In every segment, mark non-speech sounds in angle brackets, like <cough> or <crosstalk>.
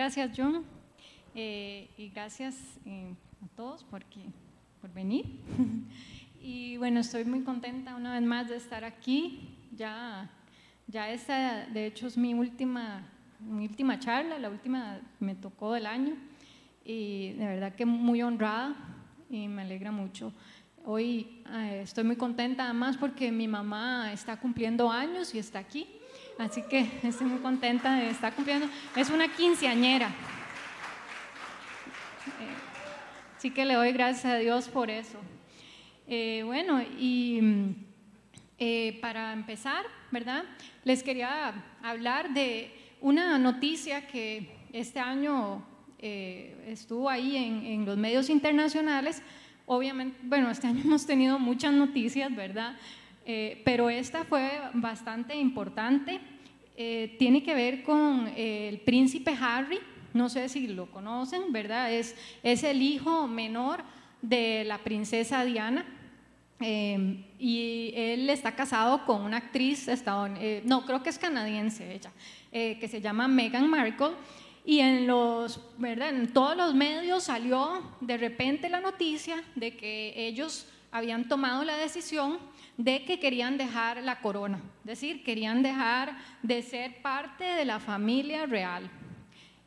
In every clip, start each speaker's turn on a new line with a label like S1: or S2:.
S1: Gracias, John. Eh, y gracias eh, a todos por, por venir. <laughs> y bueno, estoy muy contenta una vez más de estar aquí. Ya, ya esta, de hecho, es mi última, mi última charla, la última me tocó del año. Y de verdad que muy honrada y me alegra mucho. Hoy eh, estoy muy contenta además porque mi mamá está cumpliendo años y está aquí. Así que estoy muy contenta de estar cumpliendo. Es una quinceañera. Eh, así que le doy gracias a Dios por eso. Eh, bueno, y eh, para empezar, ¿verdad? Les quería hablar de una noticia que este año estuvo ahí en, en los medios internacionales. Obviamente, bueno, este año <laughs> hemos tenido muchas noticias, ¿verdad? Eh, pero esta fue bastante importante. Eh, tiene que ver con eh, el príncipe Harry, no sé si lo conocen, ¿verdad? Es, es el hijo menor de la princesa Diana. y él está casado con una actriz estadounidense, no, creo que es canadiense ella, que se llama Meghan Markle. Y en, los, ¿verdad? en todos los medios salió de repente la noticia de que ellos habían tomado la decisión de que querían dejar la corona, es decir, querían dejar de ser parte de la familia real.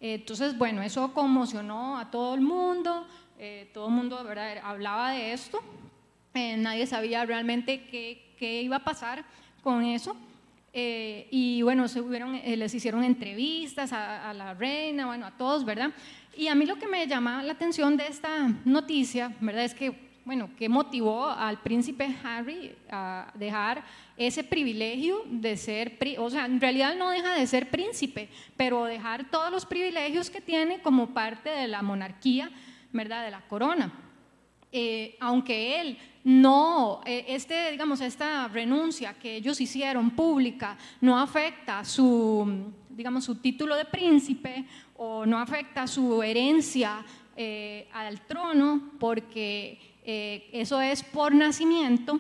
S1: Entonces, bueno, eso conmocionó a todo el mundo, eh, todo el mundo hablaba de esto, eh, nadie sabía realmente qué, qué, iba a pasar con eso. Eh, y bueno, se les hicieron entrevistas a, a, la reina, bueno, a todos, ¿verdad? Y a mí lo que me llama la atención de esta noticia, ¿verdad? Es que bueno, ¿qué motivó al príncipe Harry a dejar ese privilegio de ser, o sea, en realidad no deja de ser príncipe, pero dejar todos los privilegios que tiene como parte de la monarquía, ¿verdad? De la corona. Eh, aunque él no, eh, este, digamos, esta renuncia que ellos hicieron pública no afecta su, digamos, su título de príncipe o no afecta su herencia eh, al trono, porque eh, eso es por nacimiento,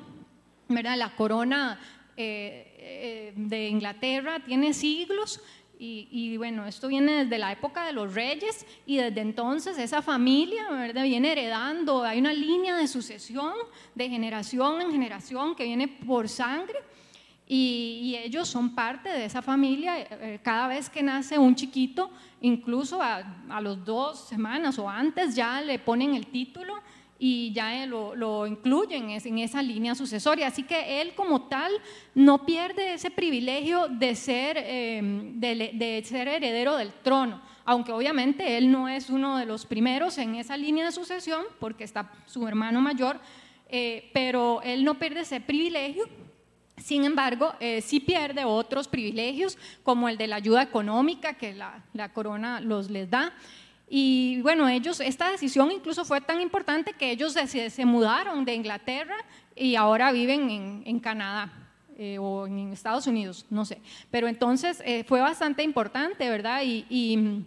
S1: ¿verdad? La corona eh, eh, de Inglaterra tiene siglos y, bueno, esto viene desde la época de los reyes y desde entonces esa familia ¿verdad? viene heredando, hay una línea de sucesión de generación en generación que viene por sangre. Y, ellos son parte de esa familia. Cada vez que nace un chiquito, incluso a, a los dos semanas o antes, ya le ponen el título y ya lo, lo, incluyen en esa línea sucesoria. Así que él como tal no pierde ese privilegio de ser, em, de, ser heredero del trono, aunque obviamente él no es uno de los primeros en esa línea de sucesión, porque está su hermano mayor, eh, pero él no pierde ese privilegio. Sin embargo, eh, sí pierde otros privilegios, como el de la ayuda económica que la, la corona los les da. Y bueno, ellos, esta decisión incluso fue tan importante que ellos se, se mudaron de Inglaterra y ahora viven en, en Canadá. Eh, o en Estados Unidos, no sé. Pero entonces eh, fue bastante importante, ¿verdad? Y, y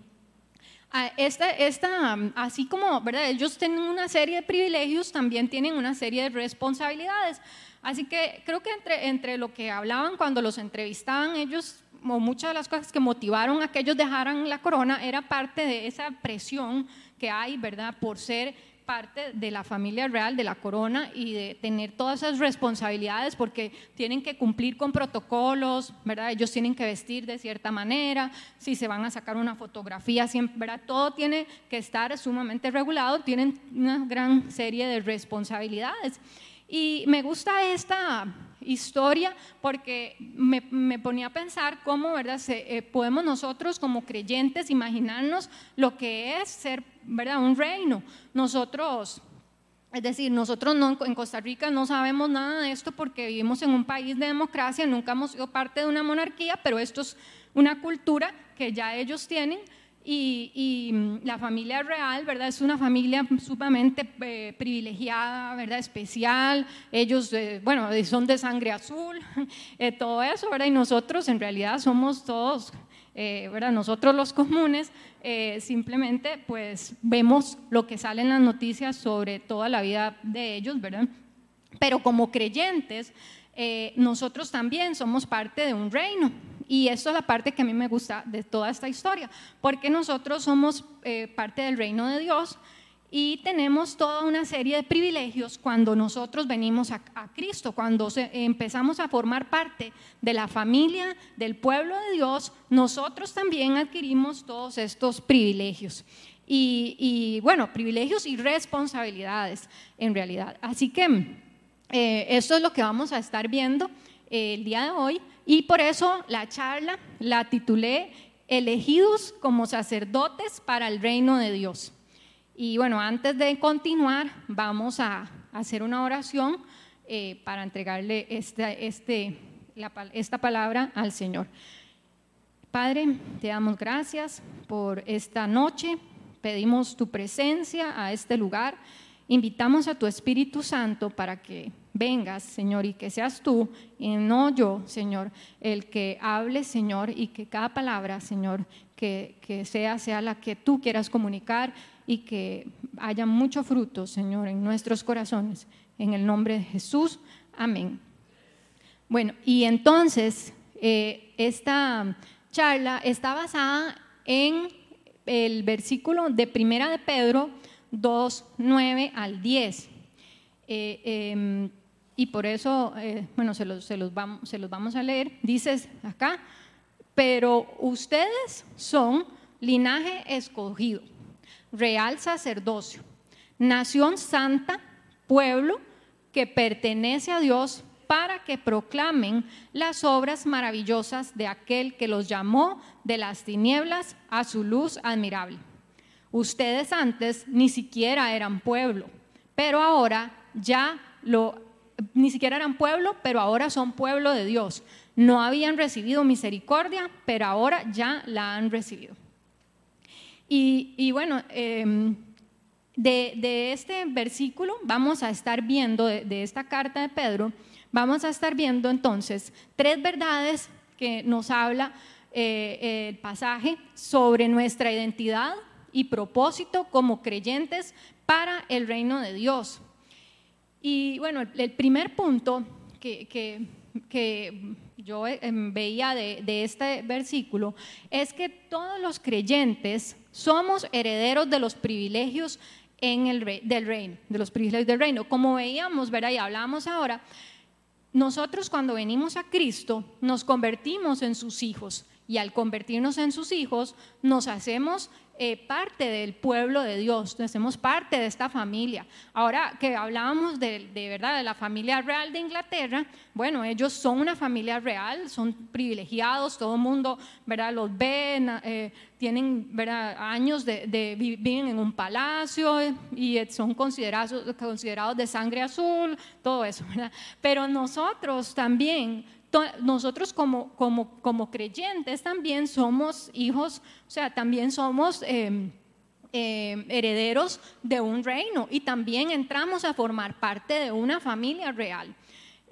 S1: esta, esta, así como, ¿verdad? Ellos tienen una serie de privilegios, también tienen una serie de responsabilidades. Así que creo que entre, entre lo que hablaban cuando los entrevistaban, ellos muchas de las cosas que motivaron a que ellos dejaran la corona era parte de esa presión que hay, ¿verdad?, por ser parte de la familia real, de la corona y de tener todas esas responsabilidades porque tienen que cumplir con protocolos, ¿verdad? Ellos tienen que vestir de cierta manera, si se van a sacar una fotografía, siempre, ¿verdad? Todo tiene que estar sumamente regulado, tienen una gran serie de responsabilidades. Y me gusta esta historia porque me, ponía a pensar cómo ¿verdad? Eh, podemos nosotros como creyentes imaginarnos lo que es ser ¿verdad? un reino. Nosotros, es decir, nosotros no, en Costa Rica no sabemos nada de esto porque vivimos en un país de democracia, nunca hemos sido parte de una monarquía, pero esto es una cultura que ya ellos tienen y, mm, la familia real, ¿verdad? Es una familia sumamente eh, privilegiada, ¿verdad? Especial. Ellos, eh, bueno, son de sangre azul, <laughs> eh, todo eso, ¿verdad? Y nosotros en realidad somos todos, ¿verdad? Nosotros los comunes, simplemente pues vemos lo que sale en las noticias sobre toda la vida de ellos, ¿verdad? Pero como creyentes, nosotros también somos parte de un reino Y esto es la parte que a mí me gusta de toda esta historia, porque nosotros somos eh, parte del reino de Dios y tenemos toda una serie de privilegios cuando nosotros venimos a, Cristo, cuando empezamos a formar parte de la familia del pueblo de Dios, nosotros también adquirimos todos estos privilegios. Y, bueno, privilegios y responsabilidades en realidad. Así que eh, esto es lo que vamos a estar viendo eh, el día de hoy y por eso la charla la titulé Elegidos como sacerdotes para el reino de Dios. Y bueno, antes de continuar, vamos a hacer una oración eh, para entregarle esta, este, esta palabra al Señor. Padre, te damos gracias por esta noche. Pedimos tu presencia a este lugar. Invitamos a tu Espíritu Santo para que vengas, Señor, y que seas tú, y no yo, Señor, el que hable, Señor, y que cada palabra, Señor, que, que sea, sea la que tú quieras comunicar y que haya mucho fruto, Señor, en nuestros corazones. En el nombre de Jesús. Amén. Bueno, y entonces eh, esta charla está basada en el versículo de Primera de Pedro 2, 9 al 10. Eh, em, y por eso, eh, bueno, se los, vamos, se los vamos a leer. Dices acá, pero ustedes son linaje escogido real sacerdocio, nación santa, pueblo que pertenece a Dios para que proclamen las obras maravillosas de aquel que los llamó de las tinieblas a su luz admirable. Ustedes antes ni siquiera eran pueblo, pero ahora ya lo, ni siquiera eran pueblo, pero ahora son pueblo de Dios. No habían recibido misericordia, pero ahora ya la han recibido. Y, bueno, em, de, este versículo vamos a estar viendo, de, esta carta de Pedro, vamos a estar viendo entonces tres verdades que nos habla eh, el pasaje sobre nuestra identidad y propósito como creyentes para el reino de Dios. Y bueno, el, primer punto que, que yo em, veía de, este versículo es que todos los creyentes somos herederos de los privilegios en el del reino, de los privilegios del reino. Como veíamos, ¿verdad? Y hablábamos ahora, nosotros cuando venimos a Cristo nos convertimos en sus hijos y al convertirnos en sus hijos nos hacemos eh, parte del pueblo de Dios, hacemos parte de esta familia. Ahora que hablábamos de, verdad de la familia real de Inglaterra, bueno, ellos son una familia real, son privilegiados, todo el mundo, verdad, los ven, eh, tienen años de, de, viven en un palacio y son considerados, considerados de sangre azul, todo eso. Pero nosotros también nosotros como, creyentes también somos hijos, o sea, también somos... Em, em, herederos de un reino y también entramos a formar parte de una familia real.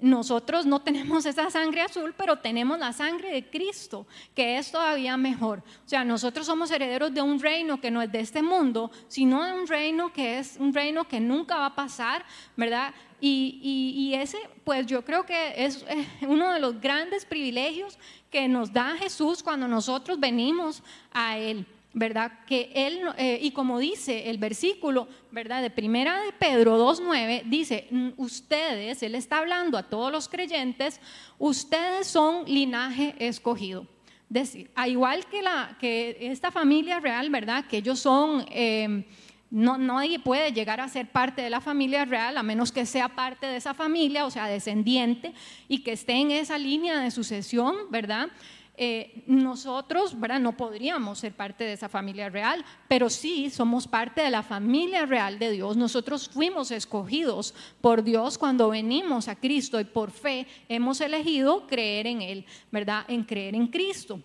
S1: Nosotros no tenemos esa sangre azul, pero tenemos la sangre de Cristo, que es todavía mejor. O sea, nosotros somos herederos de un reino que no es de este mundo, sino de un reino que es un reino que nunca va a pasar, ¿verdad? Y, ese, pues yo creo que es eh, uno de los grandes privilegios que nos da Jesús cuando nosotros venimos a Él. ¿verdad? Que él, eh, y como dice el versículo, ¿verdad? De primera de Pedro 2.9, dice, mm, ustedes, él está hablando a todos los creyentes, ustedes son linaje escogido. Decir, a igual que, la, que esta familia real, ¿verdad? Que ellos son... Eh, no, nadie puede llegar a ser parte de la familia real a menos que sea parte de esa familia, o sea, descendiente, y que esté en esa línea de sucesión, ¿verdad? Eh, nosotros, ¿verdad? No podríamos ser parte de esa familia real, pero sí somos parte de la familia real de Dios. Nosotros fuimos escogidos por Dios cuando venimos a Cristo y por fe hemos elegido creer en Él, ¿verdad? En creer en Cristo.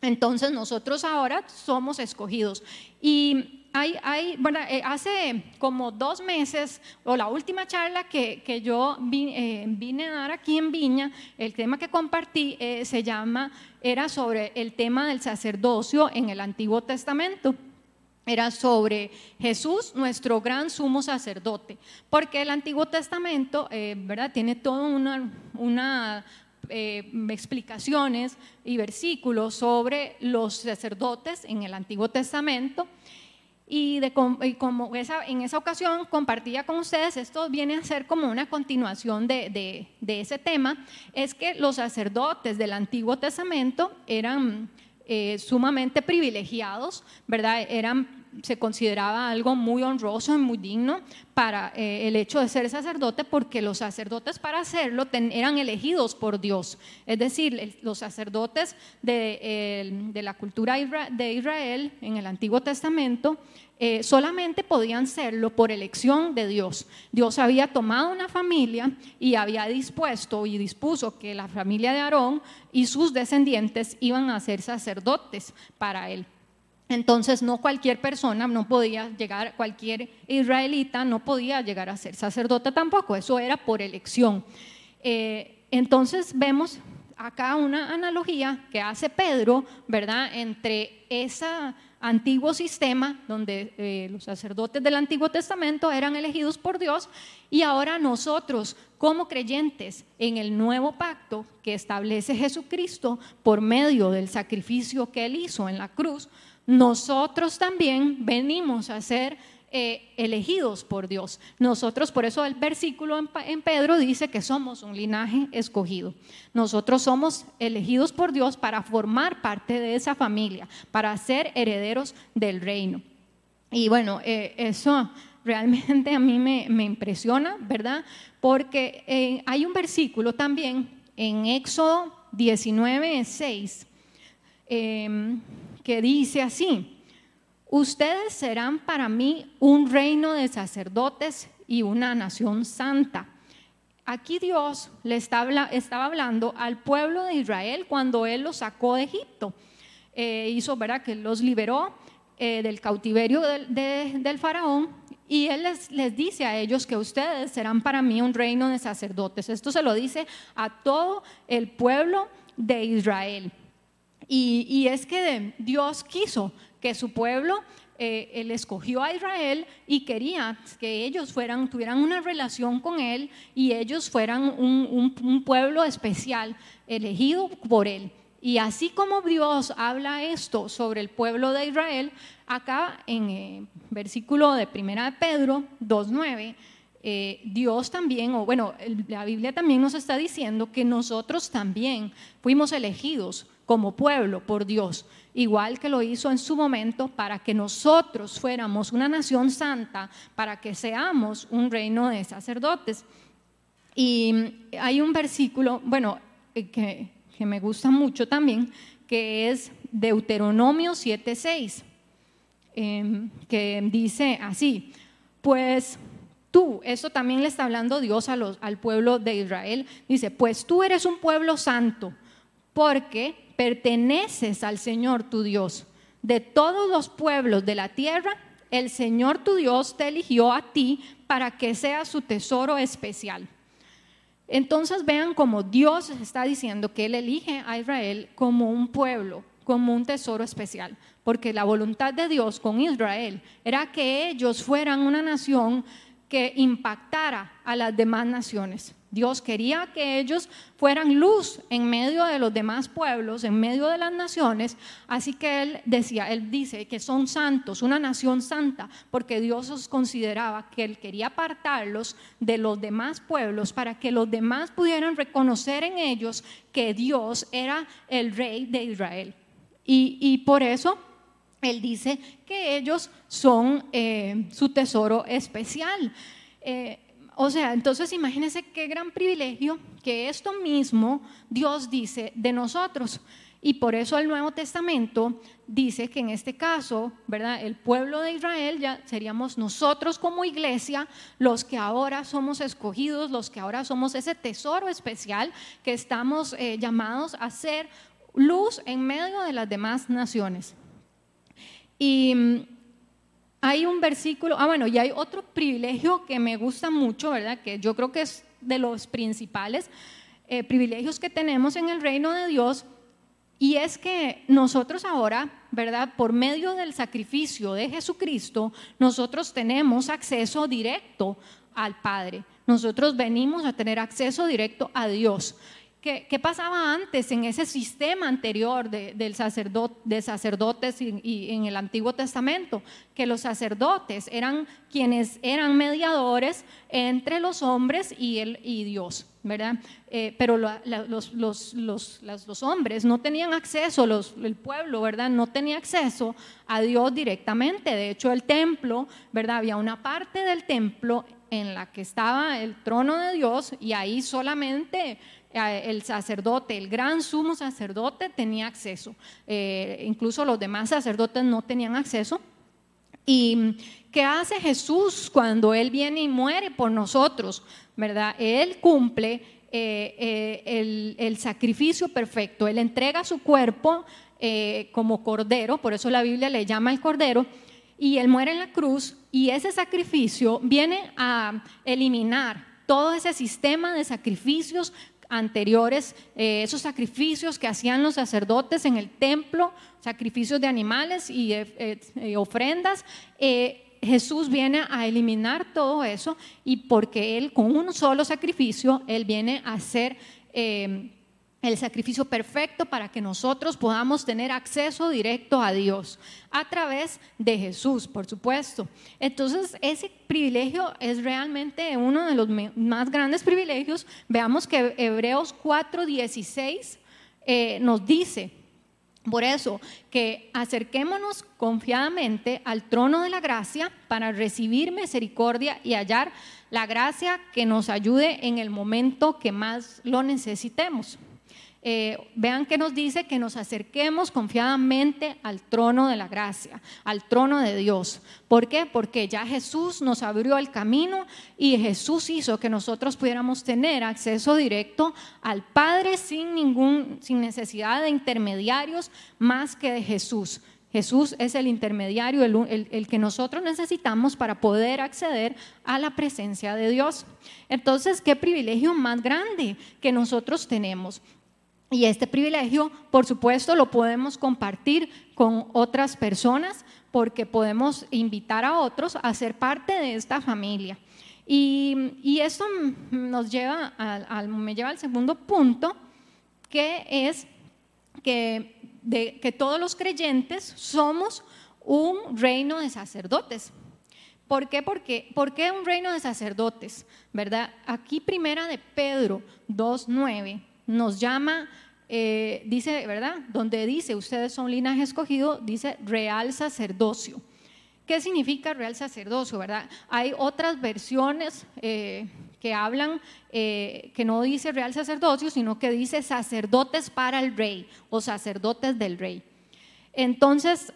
S1: Entonces nosotros ahora somos escogidos. Y hay, bueno, eh, hace como dos meses, o la última charla que, que yo eh, vine, a dar aquí en Viña, el tema que compartí eh, se llama, era sobre el tema del sacerdocio en el Antiguo Testamento. Era sobre Jesús, nuestro gran sumo sacerdote, porque el Antiguo Testamento, ¿verdad? Tiene toda una, explicaciones y versículos sobre los sacerdotes en el Antiguo Testamento. Y, de, como en esa ocasión compartía con ustedes, esto viene a ser como una continuación de, de, ese tema, es que los sacerdotes del Antiguo Testamento eran eh, sumamente privilegiados, ¿verdad? Eran se consideraba algo muy honroso y muy digno para eh, el hecho de ser sacerdote, porque los sacerdotes para hacerlo eran elegidos por Dios. Es decir, los sacerdotes de, la cultura de Israel en el Antiguo Testamento eh, solamente podían serlo por elección de Dios. Dios había tomado una familia y había dispuesto y dispuso que la familia de Aarón y sus descendientes iban a ser sacerdotes para él. Entonces no cualquier persona no podía llegar, cualquier israelita no podía llegar a ser sacerdote tampoco, eso era por elección. Eh, entonces vemos acá una analogía que hace Pedro, ¿verdad?, entre ese antiguo sistema donde eh, los sacerdotes del Antiguo Testamento eran elegidos por Dios y ahora nosotros como creyentes en el nuevo pacto que establece Jesucristo por medio del sacrificio que él hizo en la cruz, nosotros también venimos a ser eh, elegidos por Dios. Nosotros, por eso el versículo en, Pedro dice que somos un linaje escogido. Nosotros somos elegidos por Dios para formar parte de esa familia, para ser herederos del reino. Y bueno, eh, eso realmente a mí me, impresiona, ¿verdad? Porque eh, hay un versículo también en Éxodo 19, 6 dice así, ustedes serán para mí un reino de sacerdotes y una nación santa. Aquí Dios le estaba, hablando al pueblo de Israel cuando Él los sacó de Egipto. Eh, hizo, ¿verdad? Que los liberó eh, del cautiverio del, faraón y Él les, les dice a ellos que ustedes serán para mí un reino de sacerdotes. Esto se lo dice a todo el pueblo de Israel. Y, es que Dios quiso que su pueblo, eh, Él escogió a Israel y quería que ellos fueran, tuvieran una relación con Él y ellos fueran un, pueblo especial, elegido por Él. Y así como Dios habla esto sobre el pueblo de Israel, acá en eh, versículo de Primera de Pedro 2.9, eh, Dios también, o bueno, la Biblia también nos está diciendo que nosotros también fuimos elegidos como pueblo por Dios, igual que lo hizo en su momento para que nosotros fuéramos una nación santa, para que seamos un reino de sacerdotes. Y hay un versículo, bueno, eh, que, me gusta mucho también, que es Deuteronomio 7:6, em, que dice así, pues tú, eso también le está hablando Dios a al pueblo de Israel, dice, pues tú eres un pueblo santo, porque perteneces al Señor tu Dios. De todos los pueblos de la tierra, el Señor tu Dios te eligió a ti para que seas su tesoro especial. Entonces vean cómo Dios está diciendo que Él elige a Israel como un pueblo, como un tesoro especial, porque la voluntad de Dios con Israel era que ellos fueran una nación que impactara a las demás naciones. Dios quería que ellos fueran luz en medio de los demás pueblos, en medio de las naciones. Así que Él decía, Él dice que son santos, una nación santa, porque Dios os consideraba que Él quería apartarlos de los demás pueblos para que los demás pudieran reconocer en ellos que Dios era el rey de Israel. Y, por eso Él dice que ellos son eh, su tesoro especial. Eh, o sea, entonces imagínense qué gran privilegio que esto mismo Dios dice de nosotros. Y por eso el Nuevo Testamento dice que en este caso, ¿verdad? El pueblo de Israel ya seríamos nosotros como iglesia los que ahora somos escogidos, los que ahora somos ese tesoro especial que estamos eh, llamados a ser luz en medio de las demás naciones. Y mm, hay un versículo, ah bueno, y hay otro privilegio que me gusta mucho, ¿verdad? Que yo creo que es de los principales eh, privilegios que tenemos en el reino de Dios, y es que nosotros ahora, ¿verdad? Por medio del sacrificio de Jesucristo, nosotros tenemos acceso directo al Padre. Nosotros venimos a tener acceso directo a Dios. ¿Qué, pasaba antes en ese sistema anterior de, del de sacerdotes y, en el Antiguo Testamento? Que los sacerdotes eran quienes eran mediadores entre los hombres y, el, y Dios, ¿verdad? Eh, pero los, los, los, hombres no tenían acceso, el pueblo, ¿verdad? No tenía acceso a Dios directamente. De hecho, el templo, ¿verdad? Había una parte del templo en la que estaba el trono de Dios y ahí solamente el sacerdote, el gran sumo sacerdote tenía acceso. Eh, incluso los demás sacerdotes no tenían acceso. ¿Y qué hace Jesús cuando Él viene y muere por nosotros? ¿Verdad? Él cumple eh, eh, el, sacrificio perfecto. Él entrega su cuerpo como cordero, por eso la Biblia le llama el cordero, y Él muere en la cruz y ese sacrificio viene a eliminar todo ese sistema de sacrificios anteriores, eh, esos sacrificios que hacían los sacerdotes en el templo, sacrificios de animales y eh, eh, ofrendas. Jesús viene a eliminar todo eso y porque Él con un solo sacrificio, Él viene a hacer el sacrificio perfecto para que nosotros podamos tener acceso directo a Dios a través de Jesús, por supuesto. Entonces, ese privilegio es realmente uno de los más grandes privilegios. Veamos que Hebreos 4:16 eh, nos dice, por eso, que acerquémonos confiadamente al trono de la gracia para recibir misericordia y hallar la gracia que nos ayude en el momento que más lo necesitemos. Eh, vean que nos dice que nos acerquemos confiadamente al trono de la gracia, al trono de Dios. ¿Por qué? Porque ya Jesús nos abrió el camino y Jesús hizo que nosotros pudiéramos tener acceso directo al Padre sin ningún, sin necesidad de intermediarios más que de Jesús. Jesús es el intermediario, el, que nosotros necesitamos para poder acceder a la presencia de Dios. Entonces, qué privilegio más grande que nosotros tenemos. Y este privilegio, por supuesto, lo podemos compartir con otras personas porque podemos invitar a otros a ser parte de esta familia. Y, y esto nos lleva al, me lleva al segundo punto, que es que, que todos los creyentes somos un reino de sacerdotes. ¿Por qué? Porque, ¿Por qué un reino de sacerdotes? ¿Verdad? Aquí primera de Pedro 2.9 nos llama, eh, dice, ¿verdad? Donde dice, ustedes son linaje escogido, dice real sacerdocio. ¿Qué significa real sacerdocio, verdad? Hay otras versiones eh, que hablan, eh, que no dice real sacerdocio, sino que dice sacerdotes para el rey o sacerdotes del rey. Entonces,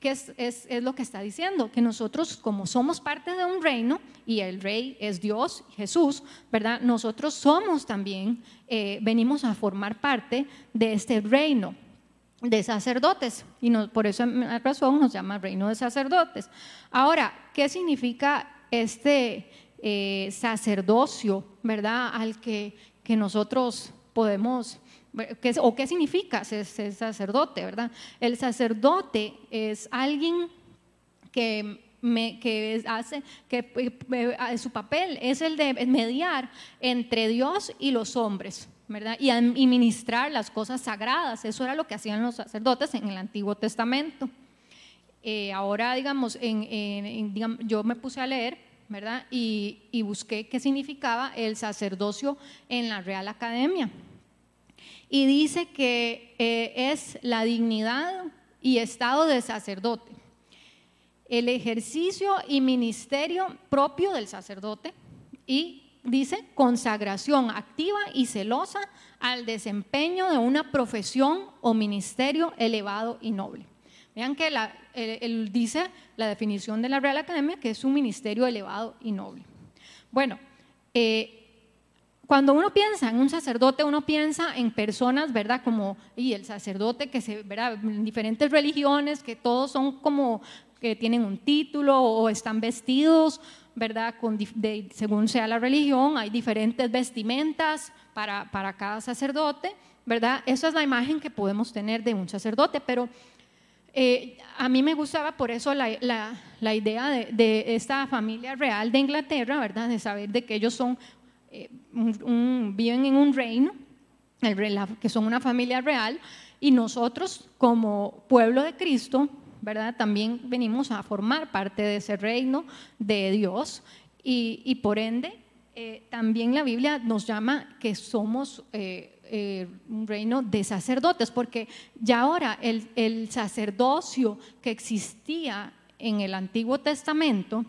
S1: ¿qué es, es, lo que está diciendo? Que nosotros, como somos parte de un reino, y el rey es Dios, Jesús, ¿verdad? Nosotros somos también, eh, venimos a formar parte de este reino de sacerdotes, y por eso en razón nos llama reino de sacerdotes. Ahora, ¿qué significa este eh, sacerdocio, ¿verdad? Al que, que nosotros podemos ¿O qué significa ser, sacerdote, verdad? El sacerdote es alguien que me, que hace que eh, su papel es el de mediar entre Dios y los hombres, ¿verdad? Y, administrar las cosas sagradas. Eso era lo que hacían los sacerdotes en el Antiguo Testamento. Eh, ahora, digamos, yo me puse a leer, ¿verdad? Y, y busqué qué significaba el sacerdocio en la Real Academia y dice que eh, es la dignidad y estado de sacerdote, el ejercicio y ministerio propio del sacerdote y dice consagración activa y celosa al desempeño de una profesión o ministerio elevado y noble. Vean que él dice la definición de la Real Academia que es un ministerio elevado y noble. Bueno, eh, cuando uno piensa en un sacerdote, uno piensa en personas, ¿verdad? Como, y el sacerdote que se, ¿verdad? En diferentes religiones, que todos son como, que tienen un título o están vestidos, ¿verdad? Según sea la religión, hay diferentes vestimentas para, para cada sacerdote, ¿verdad? Esa es la imagen que podemos tener de un sacerdote, pero eh, a mí me gustaba por eso la, la, la idea de, de, esta familia real de Inglaterra, ¿verdad? De saber de que ellos son eh, viven en un reino que son una familia real, y nosotros como pueblo de Cristo, ¿verdad? También venimos a formar parte de ese reino de Dios y, por ende eh, también la Biblia nos llama que somos eh, un reino de sacerdotes, porque ya ahora el, el, sacerdocio que existía en el Antiguo Testamento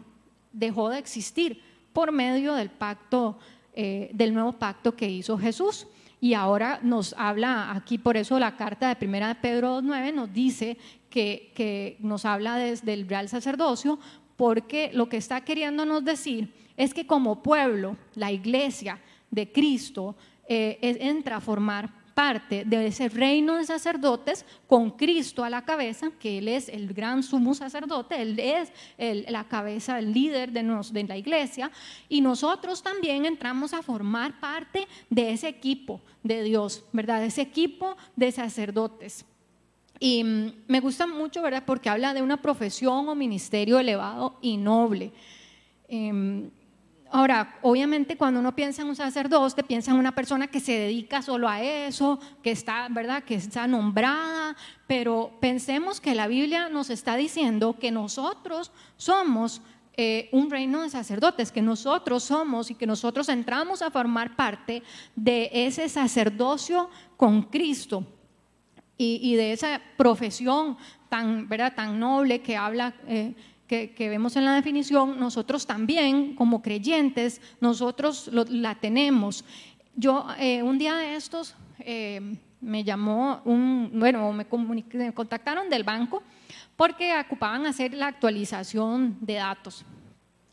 S1: dejó de existir por medio del pacto, del nuevo pacto que hizo Jesús. Y ahora nos habla aquí, por eso la carta de primera de Pedro 2.9 nos dice que, que nos habla desde el real sacerdocio, porque lo que está queriéndonos decir es que como pueblo, la iglesia de Cristo eh, entra a formar parte de ese reino de sacerdotes con Cristo a la cabeza, que Él es el gran sumo sacerdote, Él es la cabeza, el líder de, de la iglesia, y nosotros también entramos a formar parte de ese equipo de Dios, ¿verdad? Ese equipo de sacerdotes. Y mm, me gusta mucho, ¿verdad? Porque habla de una profesión o ministerio elevado y noble. Em, Ahora, obviamente cuando uno piensa en un sacerdote, piensa en una persona que se dedica solo a eso, que está, ¿verdad? Que está nombrada, pero pensemos que la Biblia nos está diciendo que nosotros somos eh, un reino de sacerdotes, que nosotros somos y que nosotros entramos a formar parte de ese sacerdocio con Cristo y, de esa profesión tan, ¿verdad? tan noble que habla... Eh, que, vemos en la definición, nosotros también, como creyentes, nosotros la tenemos. Yo, eh, un día de estos, eh, me llamó un, bueno, me, me contactaron del banco porque ocupaban hacer la actualización de datos.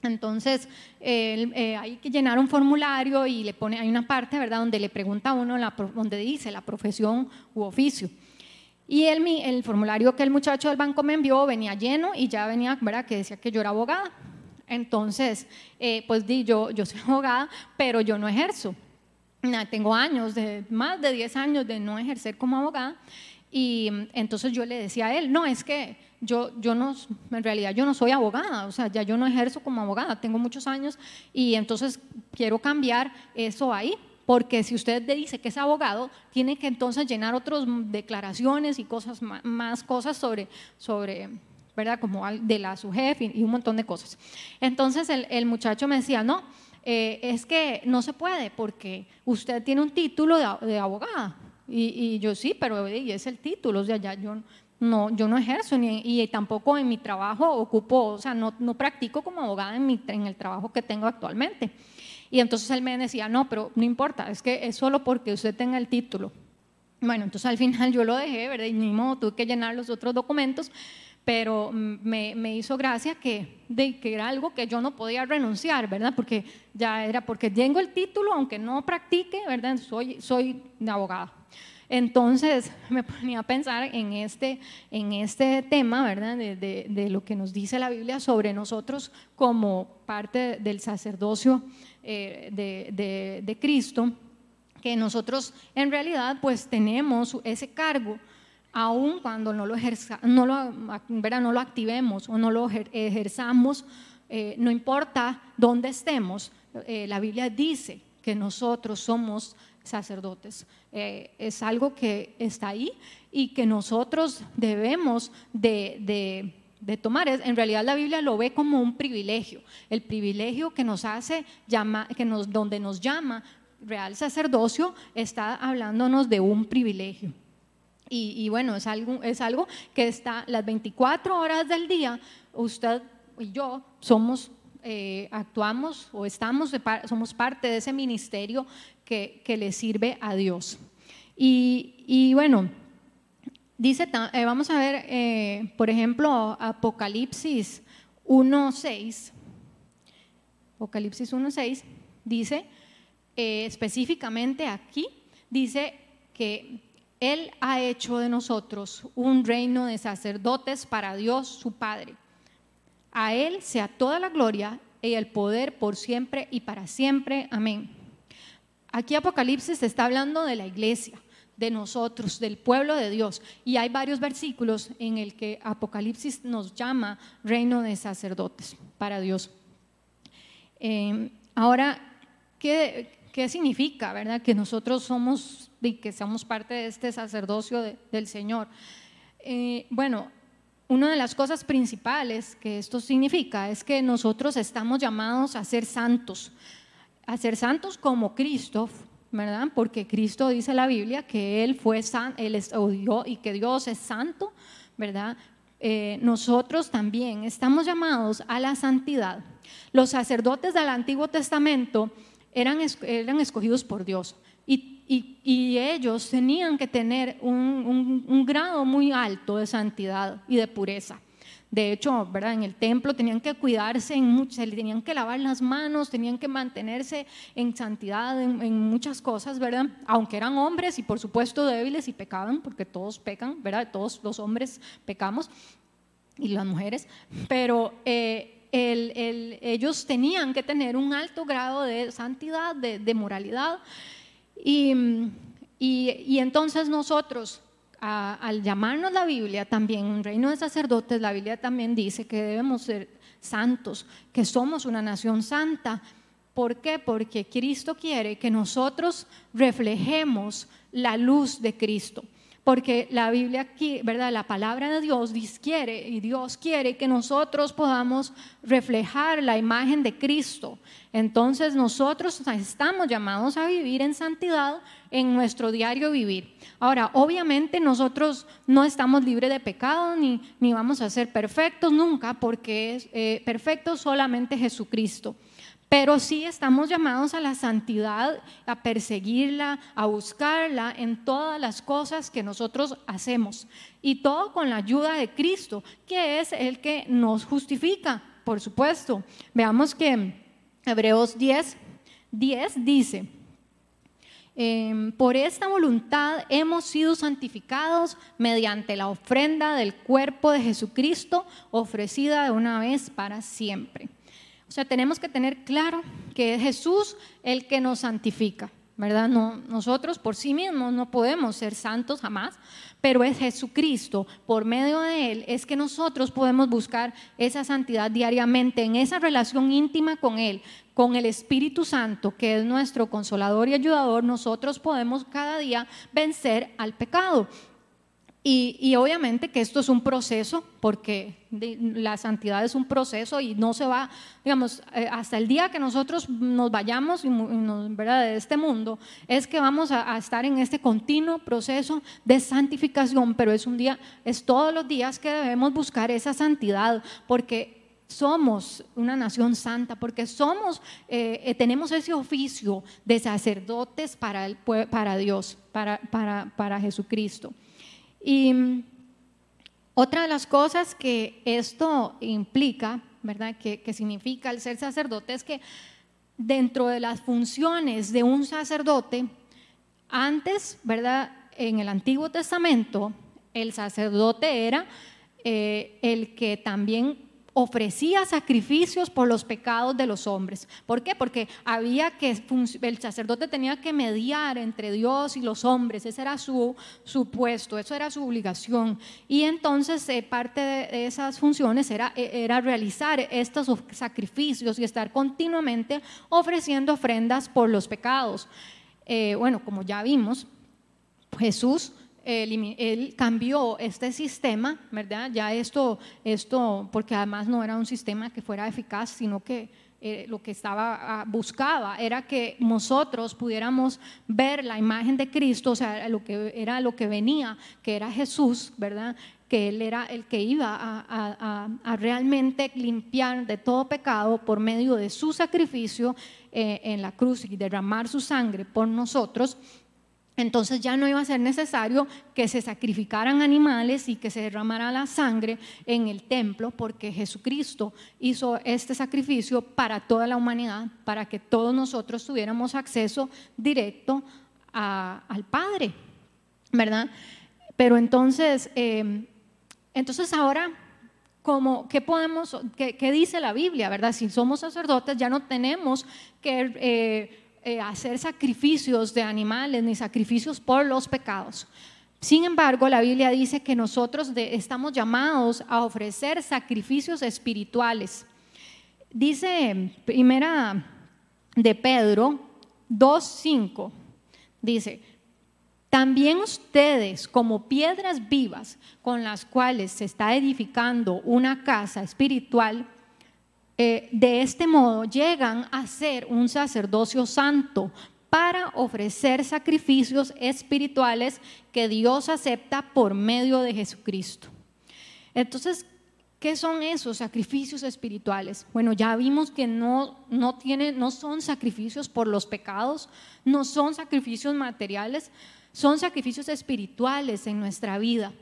S1: Entonces, eh, hay que llenar un formulario y le pone, hay una parte, ¿verdad?, donde le pregunta a uno, la, donde dice la profesión u oficio. Y el, el formulario que el muchacho del banco me envió venía lleno y ya venía, ¿verdad? Que decía que yo era abogada. Entonces, eh, pues di, yo, yo soy <laughs> abogada, pero yo no ejerzo. Tengo años, de, más de 10 años de no ejercer como abogada. Y entonces yo le decía a él, no, es que yo, yo no, en realidad yo no soy abogada, o sea, ya yo no ejerzo como abogada, tengo muchos años y entonces quiero cambiar eso ahí porque si usted le dice que es abogado, tiene que entonces llenar otras declaraciones y cosas más cosas sobre, sobre ¿verdad? Como de la su jefe y un montón de cosas. Entonces el, muchacho me decía, no, eh, es que no se puede porque usted tiene un título de, abogada. Y, yo sí, pero es el título, o sea, yo no, yo no ejerzo ni, y tampoco en mi trabajo ocupo, o sea, no, no practico como abogada en, mi, en el trabajo que tengo actualmente. Y entonces él me decía, no, pero no importa, es que es solo porque usted tenga el título. Bueno, entonces al final yo lo dejé, ¿verdad? Y ni modo, tuve que llenar los otros documentos, pero me, me hizo gracia que, de, que era algo que yo no podía renunciar, ¿verdad? Porque ya era porque tengo el título, aunque no practique, ¿verdad? Soy, soy abogada. Entonces <laughs> me ponía a pensar en este, en este tema, ¿verdad? De, de, lo que nos dice la Biblia sobre nosotros como parte del sacerdocio eh, de, de, Cristo, que nosotros en realidad pues tenemos ese cargo, aun cuando no lo, ejerza, no lo, no lo activemos o no lo ejerzamos, eh, no importa dónde estemos, eh, la Biblia dice que nosotros somos sacerdotes. es algo que está ahí y que nosotros debemos de de tomar. En realidad la Biblia lo ve como un privilegio, el privilegio que nos hace, llama, que nos, donde nos llama real sacerdocio, está hablándonos de un privilegio. Y, bueno, es algo, es algo que está las 24 horas del día, usted y yo somos, eh, actuamos o estamos, somos parte de ese ministerio que, que le sirve a Dios. Y, y bueno, Dice, eh, vamos a ver, eh, por ejemplo, Apocalipsis 1.6. Apocalipsis 1.6 dice específicamente aquí, dice que Él ha hecho de nosotros un reino de sacerdotes para Dios su Padre. A Él sea toda la gloria y el poder por siempre y para siempre. Amén. Aquí Apocalipsis está hablando de la iglesia de nosotros, del pueblo de Dios. Y hay varios versículos en el que Apocalipsis nos llama reino de sacerdotes para Dios. Eh, ahora, ¿qué, ¿qué significa, verdad? Que nosotros somos y que somos parte de este sacerdocio del Señor. Eh, bueno, una de las cosas principales que esto significa es que nosotros estamos llamados a ser santos, a ser santos como Cristo, ¿verdad? Porque Cristo dice en la Biblia que Él fue santo, Él es, y que Dios es santo, ¿verdad? Eh, nosotros también estamos llamados a la santidad. Los sacerdotes del Antiguo Testamento eran, eran escogidos por Dios y, ellos tenían que tener un, grado muy alto de santidad y de pureza. De hecho, ¿verdad? en el templo tenían que cuidarse, en se tenían que lavar las manos, tenían que mantenerse en santidad en, muchas cosas, ¿verdad? Aunque eran hombres y por supuesto débiles y pecaban, porque todos pecan, ¿verdad? Todos los hombres pecamos y las mujeres, pero eh, ellos tenían que tener un alto grado de santidad, de, moralidad. Y, entonces nosotros, al llamarnos la Biblia, también un reino de sacerdotes, la Biblia también dice que debemos ser santos, que somos una nación santa. ¿Por qué? Porque Cristo quiere que nosotros reflejemos la luz de Cristo porque la Biblia aquí, ¿verdad? La palabra de Dios quiere y Dios quiere que nosotros podamos reflejar la imagen de Cristo. Entonces nosotros estamos llamados a vivir en santidad en nuestro diario vivir. Ahora, obviamente nosotros no estamos libres de pecado ni, ni vamos a ser perfectos nunca porque es eh, perfecto solamente Jesucristo. Pero sí estamos llamados a la santidad, a perseguirla, a buscarla en todas las cosas que nosotros hacemos. Y todo con la ayuda de Cristo, que es el que nos justifica, por supuesto. Veamos que Hebreos 10, 10 dice, em, por esta voluntad hemos sido santificados mediante la ofrenda del cuerpo de Jesucristo ofrecida de una vez para siempre. O sea, tenemos que tener claro que es Jesús el que nos santifica, ¿verdad? No, nosotros por sí mismos no podemos ser santos jamás, pero es Jesucristo, por medio de Él, es que nosotros podemos buscar esa santidad diariamente, en esa relación íntima con Él, con el Espíritu Santo, que es nuestro consolador y ayudador, nosotros podemos cada día vencer al pecado. Y, obviamente que esto es un proceso, porque la santidad es un proceso y no se va, digamos, eh, hasta el día que nosotros nos vayamos ¿verdad? de este mundo, es que vamos a, estar en este continuo proceso de santificación, pero es un día, es todos los días que debemos buscar esa santidad, porque somos una nación santa, porque somos, eh, eh, tenemos ese oficio de sacerdotes para, el, para Dios, para, para, para Jesucristo. Y mm, otra de las cosas que esto implica, ¿verdad? Que, significa el ser sacerdote es que dentro de las funciones de un sacerdote, antes, ¿verdad? En el Antiguo Testamento, el sacerdote era eh, el que también ofrecía sacrificios por los pecados de los hombres. ¿Por qué? Porque había que, el sacerdote tenía que mediar entre Dios y los hombres, ese era su, su puesto, eso era su obligación. Y entonces eh, parte de esas funciones era, eh, era realizar estos sacrificios y estar continuamente ofreciendo ofrendas por los pecados. Eh, bueno, como ya vimos, Jesús él, cambió este sistema, ¿verdad? Ya esto, esto, porque además no era un sistema que fuera eficaz, sino que eh, lo que estaba ah, buscaba era que nosotros pudiéramos ver la imagen de Cristo, o sea, lo que era lo que venía, que era Jesús, ¿verdad? Que Él era el que iba a, realmente limpiar de todo pecado por medio de su sacrificio eh, en la cruz y derramar su sangre por nosotros entonces ya no iba a ser necesario que se sacrificaran animales y que se derramara la sangre en el templo, porque Jesucristo hizo este sacrificio para toda la humanidad, para que todos nosotros tuviéramos acceso directo al Padre, ¿verdad? Pero entonces, em, entonces ahora, ¿qué podemos, qué, dice la Biblia, verdad? Si somos sacerdotes ya no tenemos que... Eh, eh, hacer sacrificios de animales ni sacrificios por los pecados. Sin embargo, la Biblia dice que nosotros estamos llamados a ofrecer sacrificios espirituales. Dice primera de Pedro 2.5 dice, también ustedes como piedras vivas con las cuales se está edificando una casa espiritual, eh, de este modo llegan a ser un sacerdocio santo para ofrecer sacrificios espirituales que Dios acepta por medio de Jesucristo. Entonces, ¿qué son esos sacrificios espirituales? Bueno, ya vimos que no, no, no son sacrificios por los pecados, no son sacrificios materiales, son sacrificios espirituales en nuestra vida.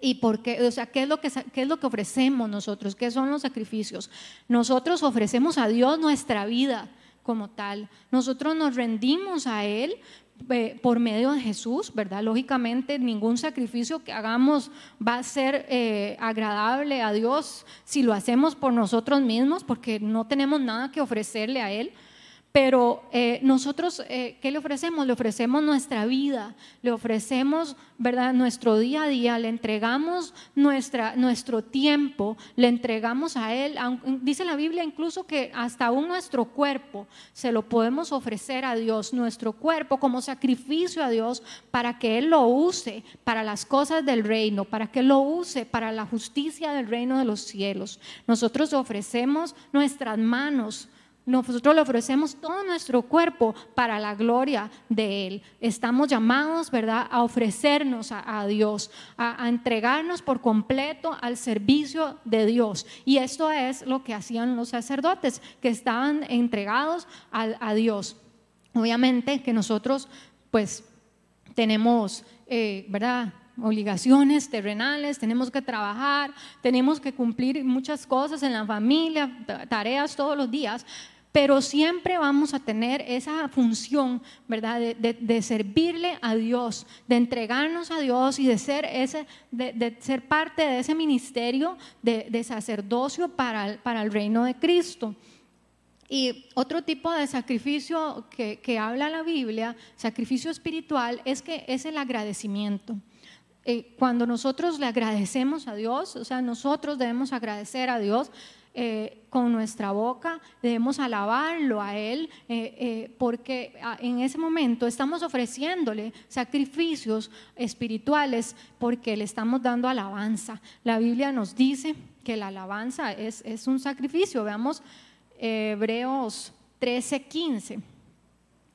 S1: ¿Y por qué? O sea, ¿qué es, lo que, ¿qué es lo que ofrecemos nosotros? ¿Qué son los sacrificios? Nosotros ofrecemos a Dios nuestra vida como tal. Nosotros nos rendimos a Él eh, por medio de Jesús, ¿verdad? Lógicamente ningún sacrificio que hagamos va a ser eh, agradable a Dios si lo hacemos por nosotros mismos, porque no tenemos nada que ofrecerle a Él. Pero eh, nosotros, eh, ¿qué le ofrecemos? Le ofrecemos nuestra vida, le ofrecemos, ¿verdad? Nuestro día a día, le entregamos nuestra, nuestro tiempo, le entregamos a Él. Dice la Biblia incluso que hasta aún nuestro cuerpo se lo podemos ofrecer a Dios, nuestro cuerpo como sacrificio a Dios para que Él lo use para las cosas del reino, para que lo use para la justicia del reino de los cielos. Nosotros ofrecemos nuestras manos nosotros le ofrecemos todo nuestro cuerpo para la gloria de Él. Estamos llamados, ¿verdad?, a ofrecernos a, Dios, a, entregarnos por completo al servicio de Dios. Y esto es lo que hacían los sacerdotes, que estaban entregados a, Dios. Obviamente que nosotros, pues, tenemos, eh, ¿verdad?, obligaciones terrenales, tenemos que trabajar, tenemos que cumplir muchas cosas en la familia, tareas todos los días, pero siempre vamos a tener esa función, ¿verdad? De, servirle a Dios, de entregarnos a Dios y de ser, ese, de, ser parte de ese ministerio de, sacerdocio para, para el reino de Cristo. Y otro tipo de sacrificio que, habla la Biblia, sacrificio espiritual, es que es el agradecimiento. Eh, cuando nosotros le agradecemos a Dios, o sea, nosotros debemos agradecer a Dios, eh, con nuestra boca, debemos alabarlo a Él, eh, eh, porque ah, en ese momento estamos ofreciéndole sacrificios espirituales porque le estamos dando alabanza. La Biblia nos dice que la alabanza es, es un sacrificio. Veamos Hebreos 13:15.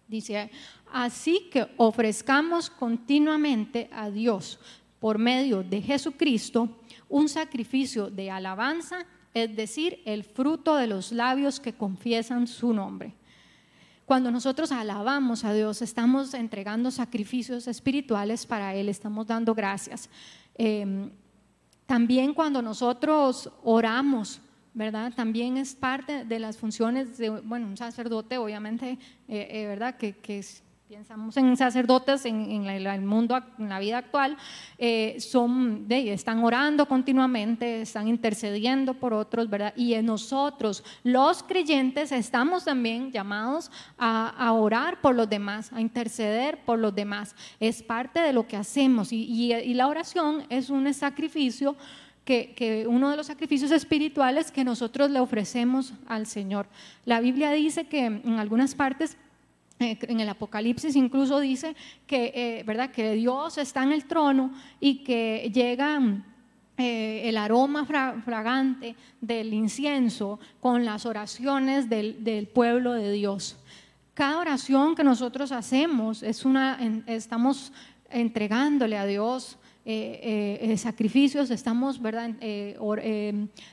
S1: Dice, así que ofrezcamos continuamente a Dios por medio de Jesucristo un sacrificio de alabanza es decir, el fruto de los labios que confiesan su nombre. Cuando nosotros alabamos a Dios, estamos entregando sacrificios espirituales para Él, estamos dando gracias. Em, también cuando nosotros oramos, ¿verdad? También es parte de las funciones de, bueno, un sacerdote, obviamente, eh, eh, ¿verdad? Que, que pensamos en sacerdotes en, el mundo, en la vida actual, eh, son, están orando continuamente, están intercediendo por otros, ¿verdad? Y en nosotros, los creyentes, estamos también llamados a, orar por los demás, a interceder por los demás. Es parte de lo que hacemos y, la oración es un sacrificio. Que, que, uno de los sacrificios espirituales que nosotros le ofrecemos al Señor. La Biblia dice que en algunas partes en el Apocalipsis incluso dice que, eh, ¿verdad? que Dios está en el trono y que llega eh, el aroma fragante del incienso con las oraciones del, pueblo de Dios. Cada oración que nosotros hacemos es una, estamos entregándole a Dios sacrificios, estamos, ¿verdad?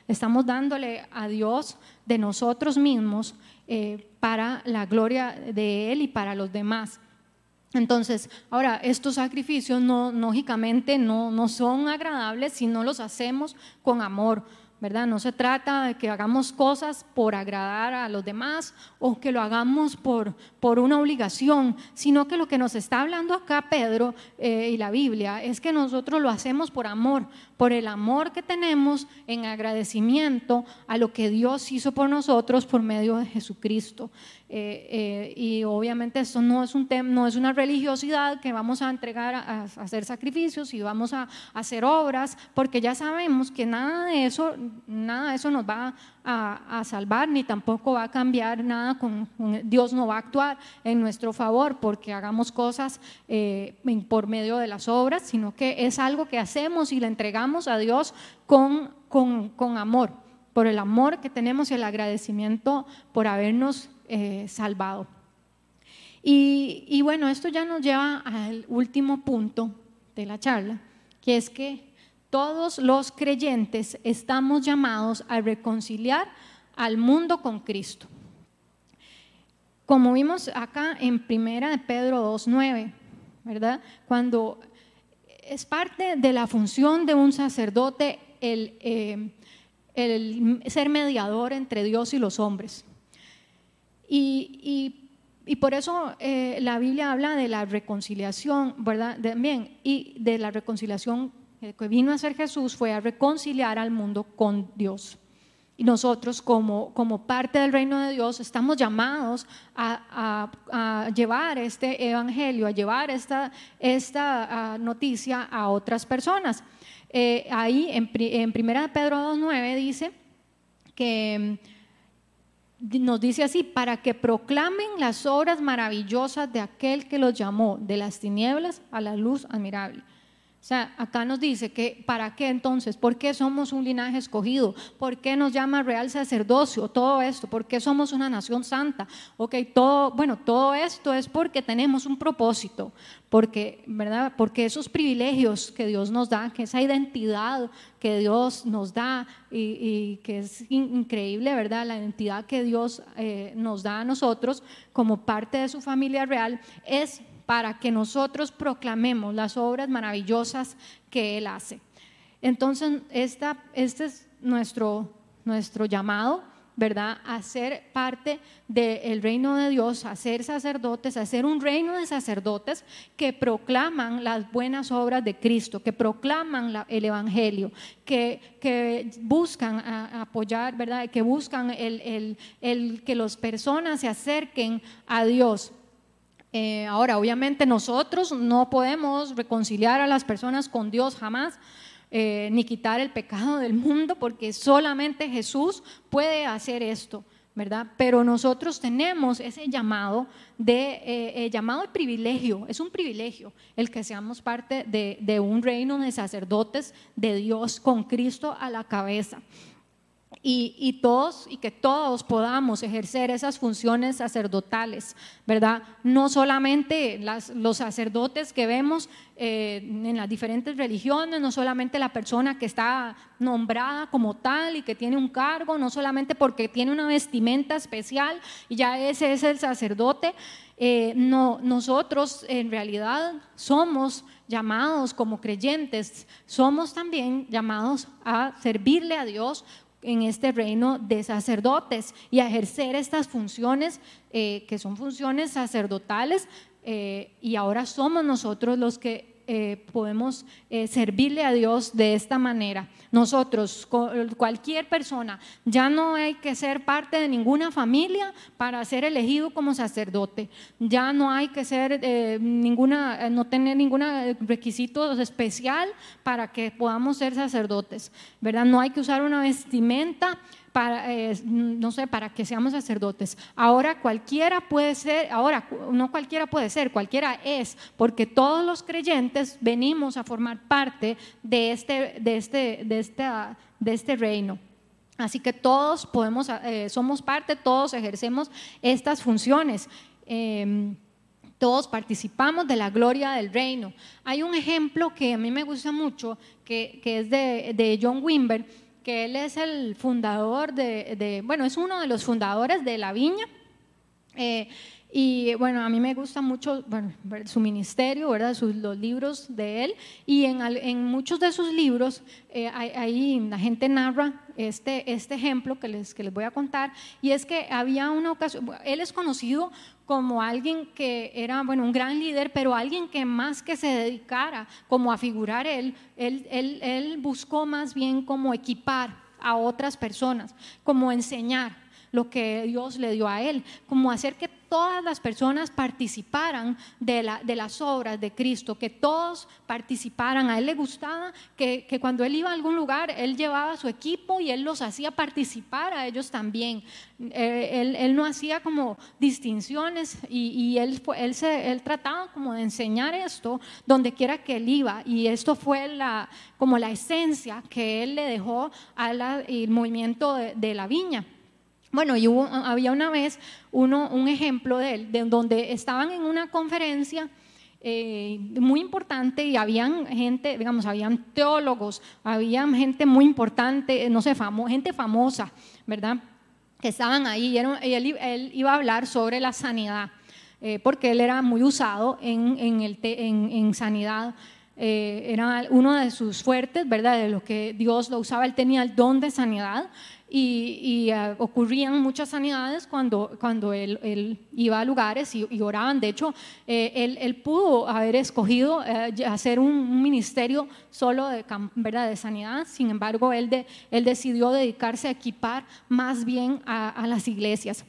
S1: estamos dándole a Dios de nosotros mismos eh, para la gloria de Él y para los demás. Entonces, ahora, estos sacrificios no, lógicamente no, son agradables si no los hacemos con amor. ¿verdad? No se trata de que hagamos cosas por agradar a los demás o que lo hagamos por, por una obligación, sino que lo que nos está hablando acá Pedro eh, y la Biblia es que nosotros lo hacemos por amor, por el amor que tenemos en agradecimiento a lo que Dios hizo por nosotros por medio de Jesucristo. Eh, eh, y obviamente esto no es, un no es una religiosidad que vamos a entregar a, hacer sacrificios y vamos a, hacer obras, porque ya sabemos que nada de eso, nada de eso nos va a, salvar, ni tampoco va a cambiar nada, con, Dios no va a actuar en nuestro favor porque hagamos cosas eh, por medio de las obras, sino que es algo que hacemos y le entregamos a Dios con, con, amor, por el amor que tenemos y el agradecimiento por habernos eh, salvado. Y, y bueno, esto ya nos lleva al último punto de la charla, que es que todos los creyentes estamos llamados a reconciliar al mundo con Cristo. Como vimos acá en Primera de Pedro 2.9, ¿verdad? Cuando es parte de la función de un sacerdote el, eh, ser mediador entre Dios y los hombres. Y, por eso eh, la Biblia habla de la reconciliación, ¿verdad? También, y de la reconciliación que vino a ser Jesús fue a reconciliar al mundo con Dios. Y nosotros como, como parte del reino de Dios estamos llamados a, llevar este evangelio, a llevar esta, esta noticia a otras personas. Eh, ahí en, en 1 Pedro 2.9 dice que mm, nos dice así, para que proclamen las obras maravillosas de aquel que los llamó de las tinieblas a la luz admirable. O sea, acá nos dice que para qué entonces, por qué somos un linaje escogido, por qué nos llama real sacerdocio, todo esto, por qué somos una nación santa. Ok, todo, bueno, todo esto es porque tenemos un propósito, porque, ¿verdad? Porque esos privilegios que Dios nos da, que esa identidad que Dios nos da y, que es increíble, ¿verdad? La identidad que Dios eh, nos da a nosotros como parte de su familia real es para que nosotros proclamemos las obras maravillosas que Él hace. Entonces, esta, este es nuestro, nuestro llamado, ¿verdad? A ser parte del reino de Dios, a ser sacerdotes, a ser un reino de sacerdotes que proclaman las buenas obras de Cristo, que proclaman el Evangelio, que, buscan apoyar, ¿verdad? Que buscan el, el que las personas se acerquen a Dios eh, ahora, obviamente nosotros no podemos reconciliar a las personas con Dios jamás, eh, ni quitar el pecado del mundo, porque solamente Jesús puede hacer esto, ¿verdad? Pero nosotros tenemos ese llamado de eh, llamado privilegio, es un privilegio el que seamos parte de un reino de sacerdotes de Dios con Cristo a la cabeza y, todos y que todos podamos ejercer esas funciones sacerdotales, ¿verdad? No solamente los sacerdotes que vemos eh, en las diferentes religiones, no solamente la persona que está nombrada como tal y que tiene un cargo, no solamente porque tiene una vestimenta especial y ya ese es el sacerdote. Eh, no, nosotros en realidad somos llamados como creyentes, somos también llamados a servirle a Dios en este reino de sacerdotes y ejercer estas funciones eh, que son funciones sacerdotales eh, y ahora somos nosotros los que eh, podemos eh, servirle a Dios de esta manera. Nosotros, cualquier persona, ya no hay que ser parte de ninguna familia para ser elegido como sacerdote. Ya no hay que ser eh, ninguna, no tener ningún requisito especial para que podamos ser sacerdotes, ¿verdad? No hay que usar una vestimenta para, eh, no sé, para que seamos sacerdotes. Ahora cualquiera puede ser, ahora no cualquiera puede ser, cualquiera es, porque todos los creyentes venimos a formar parte de este, de este, de esta, de este reino. Así que todos podemos, eh, somos parte, todos ejercemos estas funciones. Em, todos participamos de la gloria del reino. Hay un ejemplo que a mí me gusta mucho, que, que es de, de John Wimber, que él es el fundador de, bueno, es uno de los fundadores de la viña. Eh, y bueno, a mí me gusta mucho su ministerio, ¿verdad? Sus, los libros de él. Y en, muchos de sus libros, eh, ahí la gente narra este, este ejemplo que les, que les voy a contar. Y es que había una ocasión, él es conocido como alguien que era, bueno, un gran líder, pero alguien que más que se dedicara como a figurar él, él, él, él buscó más bien como equipar a otras personas, como enseñar lo que Dios le dio a él, como hacer que todas las personas participaran de, la, de las obras de Cristo, que todos participaran. A él le gustaba que, cuando él iba a algún lugar, él llevaba su equipo y él los hacía participar a ellos también. Eh, él, no hacía como distinciones y, él, se, trataba como de enseñar esto donde quiera que él iba. Y esto fue la, como la esencia que él le dejó al movimiento de la viña. Bueno, y había una vez uno, un ejemplo de él, de donde estaban en una conferencia eh, muy importante y habían gente, digamos, habían teólogos, habían gente muy importante, no sé, gente famosa, ¿verdad? Que estaban ahí y, él, iba a hablar sobre la sanidad, eh, porque él era muy usado en, en, sanidad. Eh, era uno de sus fuertes, ¿verdad? De lo que Dios lo usaba, él tenía el don de sanidad y, eh, ocurrían muchas sanidades cuando, cuando él, iba a lugares y, oraban. De hecho, eh, él, pudo haber escogido eh, hacer un, ministerio solo de, ¿verdad? de sanidad, sin embargo, él, de, él decidió dedicarse a equipar más bien a, a las iglesias.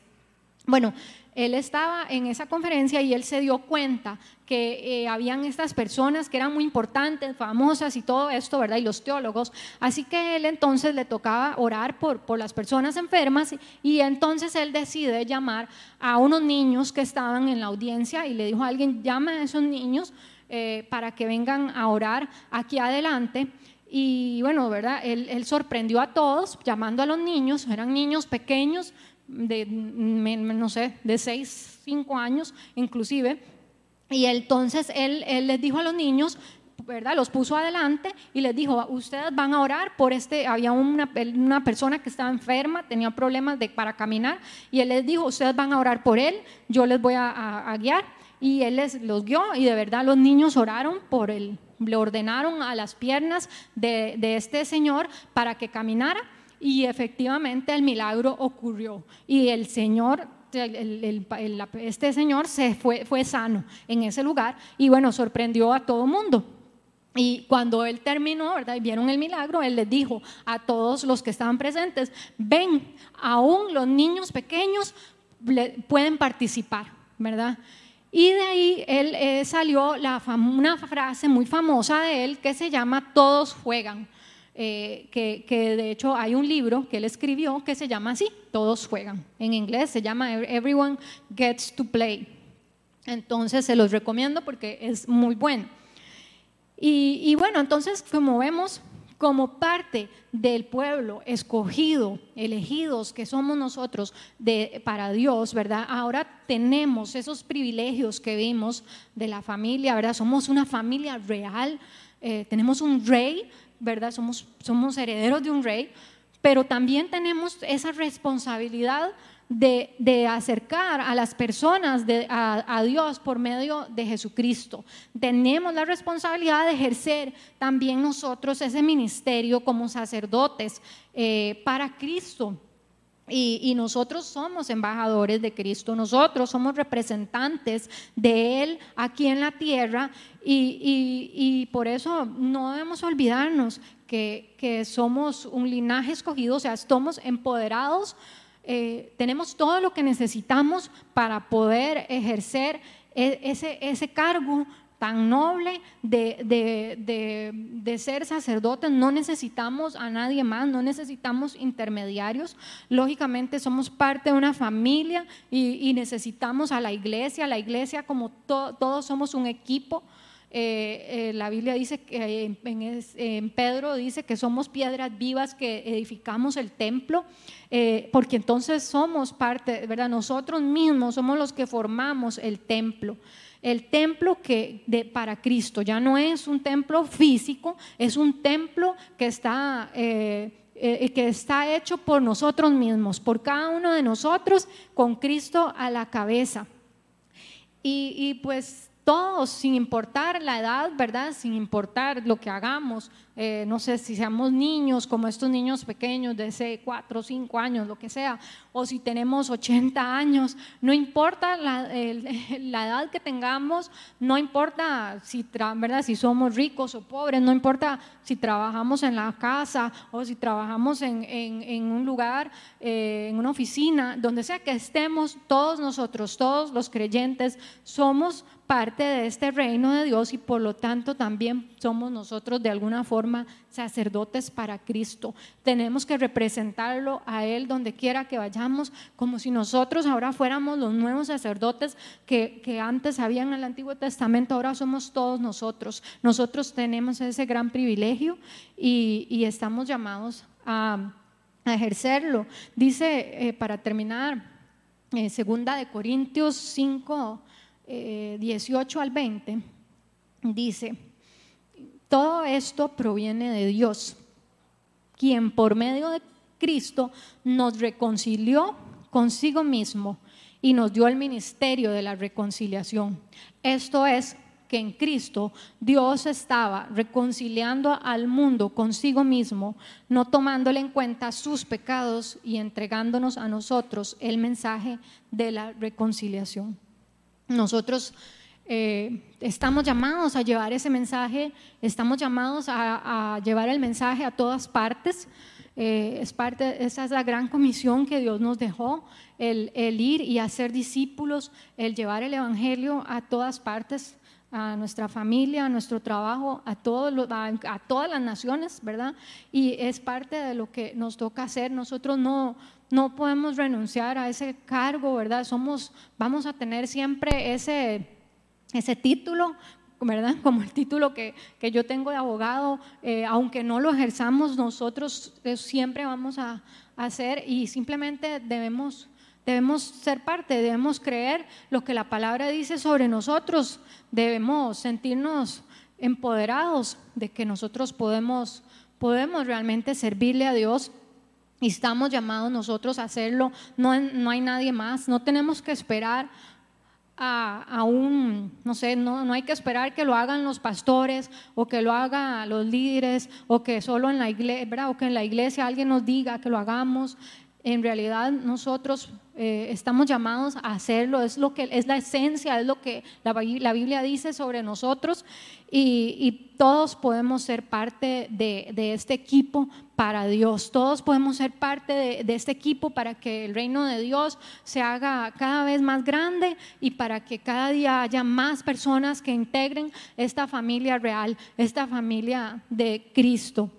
S1: Bueno, él estaba en esa conferencia y él se dio cuenta que eh, habían estas personas que eran muy importantes, famosas y todo esto, ¿verdad? Y los teólogos. Así que él entonces le tocaba orar por, por las personas enfermas y entonces él decide llamar a unos niños que estaban en la audiencia y le dijo a alguien, llame a esos niños eh, para que vengan a orar aquí adelante. Y bueno, ¿verdad? Él sorprendió a todos llamando a los niños, eran niños pequeños, de, no sé, de 6, 5 años inclusive. Y entonces él, él les dijo a los niños, ¿verdad? Los puso adelante y les dijo, ustedes van a orar por este, había una, una persona que estaba enferma, tenía problemas de, para caminar, y él les dijo, ustedes van a orar por él, yo les voy a, guiar. Y él les los guió y de verdad los niños oraron por él, le ordenaron a las piernas de, de este señor para que caminara y efectivamente el milagro ocurrió. Y el Señor este señor se fue, fue sano en ese lugar y bueno, sorprendió a todo el mundo. Y cuando él terminó, ¿verdad? Y vieron el milagro, él les dijo a todos los que estaban presentes, ven, aún los niños pequeños pueden participar, ¿verdad? Y de ahí él eh, salió la una frase muy famosa de él que se llama todos juegan. Eh, que, de hecho hay un libro que él escribió que se llama así, Todos juegan. En inglés se llama Everyone Gets to Play. Entonces se los recomiendo porque es muy bueno. Y, bueno, entonces como vemos, como parte del pueblo escogido, elegidos que somos nosotros de, para Dios, ¿verdad? Ahora tenemos esos privilegios que vimos de la familia, ¿verdad? Somos una familia real, eh, tenemos un rey ¿verdad? Somos, somos herederos de un rey, pero también tenemos esa responsabilidad de, acercar a las personas a, Dios por medio de Jesucristo. Tenemos la responsabilidad de ejercer también nosotros ese ministerio como sacerdotes eh, para Cristo. Y, nosotros somos embajadores de Cristo, nosotros somos representantes de Él aquí en la tierra y, por eso no debemos olvidarnos que, somos un linaje escogido, o sea, estamos empoderados, eh, tenemos todo lo que necesitamos para poder ejercer e, ese, ese cargo tan noble de, ser sacerdotes, no necesitamos a nadie más, no necesitamos intermediarios. Lógicamente somos parte de una familia y, necesitamos a la iglesia, la iglesia como todos somos un equipo. Eh, eh, la Biblia dice que en, Pedro dice que somos piedras vivas que edificamos el templo, eh, porque entonces somos parte, ¿verdad? Nosotros mismos somos los que formamos el templo. El templo que de, para Cristo ya no es un templo físico, es un templo que está, eh, eh, que está hecho por nosotros mismos, por cada uno de nosotros, con Cristo a la cabeza. Y, pues todos, sin importar la edad, ¿verdad? Sin importar lo que hagamos, eh, no sé si seamos niños, como estos niños pequeños de ese 4 o 5 años, lo que sea, o si tenemos 80 años, no importa <laughs> la, edad que tengamos, no importa si, si somos ricos o pobres, no importa si trabajamos en la casa o si trabajamos en un lugar, eh, en una oficina, donde sea que estemos, todos nosotros, todos los creyentes, somos parte de este reino de Dios y por lo tanto también somos nosotros de alguna forma sacerdotes para Cristo. Tenemos que representarlo a Él donde quiera que vayamos, como si nosotros ahora fuéramos los nuevos sacerdotes que, antes habían en el Antiguo Testamento, ahora somos todos nosotros. Nosotros tenemos ese gran privilegio y, estamos llamados a, ejercerlo. Dice, eh, para terminar, eh, segunda de Corintios 5, 18 eh, al 20, dice, todo esto proviene de Dios, quien por medio de Cristo nos reconcilió consigo mismo y nos dio el ministerio de la reconciliación. Esto es que en Cristo Dios estaba reconciliando al mundo consigo mismo, no tomándole en cuenta sus pecados y entregándonos a nosotros el mensaje de la reconciliación. Nosotros eh, estamos llamados a llevar ese mensaje, estamos llamados a, llevar el mensaje a todas partes. Eh, es parte, esa es la gran comisión que Dios nos dejó, el, ir y hacer discípulos, el llevar el Evangelio a todas partes, a nuestra familia, a nuestro trabajo, a, todos a, todas las naciones, ¿verdad? Y es parte de lo que nos toca hacer. Nosotros no, no podemos renunciar a ese cargo, ¿verdad? Somos, vamos a tener siempre ese, ese título, ¿verdad? <laughs> Como el título que, que yo tengo de abogado, eh, aunque no lo ejerzamos, nosotros eh, siempre vamos a, hacer y simplemente debemos, debemos ser parte, debemos creer lo que la palabra dice sobre nosotros, debemos sentirnos empoderados de que nosotros podemos, podemos realmente servirle a Dios y estamos llamados nosotros a hacerlo, no, no hay nadie más, no tenemos que esperar a, un, no sé, no, no, hay que esperar que lo hagan los pastores o que lo hagan los líderes o que solo en la iglesia, o que en la iglesia alguien nos diga que lo hagamos. En realidad nosotros eh, estamos llamados a hacerlo, es lo que es la esencia, es lo que la, la Biblia dice sobre nosotros y, todos podemos ser parte de, este equipo para Dios, todos podemos ser parte de, de, este equipo para que el reino de Dios se haga cada vez más grande y para que cada día haya más personas que integren esta familia real, esta familia de Cristo.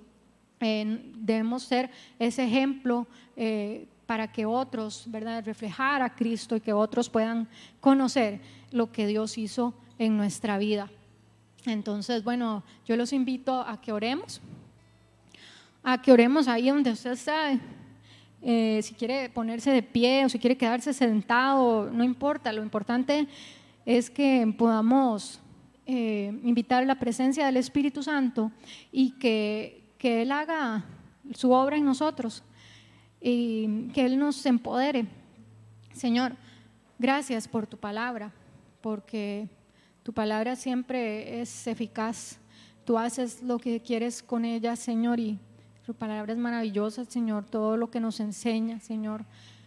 S1: debemos ser ese ejemplo. Eh, para que otros, ¿verdad?, reflejar a Cristo y que otros puedan conocer lo que Dios hizo en nuestra vida. Entonces, bueno, yo los invito a que oremos, a que oremos ahí donde usted está. Eh, si quiere ponerse de pie o si quiere quedarse sentado, no importa, lo importante es que podamos eh, invitar la presencia del Espíritu Santo y que, que Él haga su obra en nosotros y que Él nos empodere. Señor, gracias por tu palabra, porque tu palabra siempre es eficaz. Tú haces lo que quieres con ella, Señor, y tu palabra es maravillosa, Señor. Todo lo que nos enseña, Señor,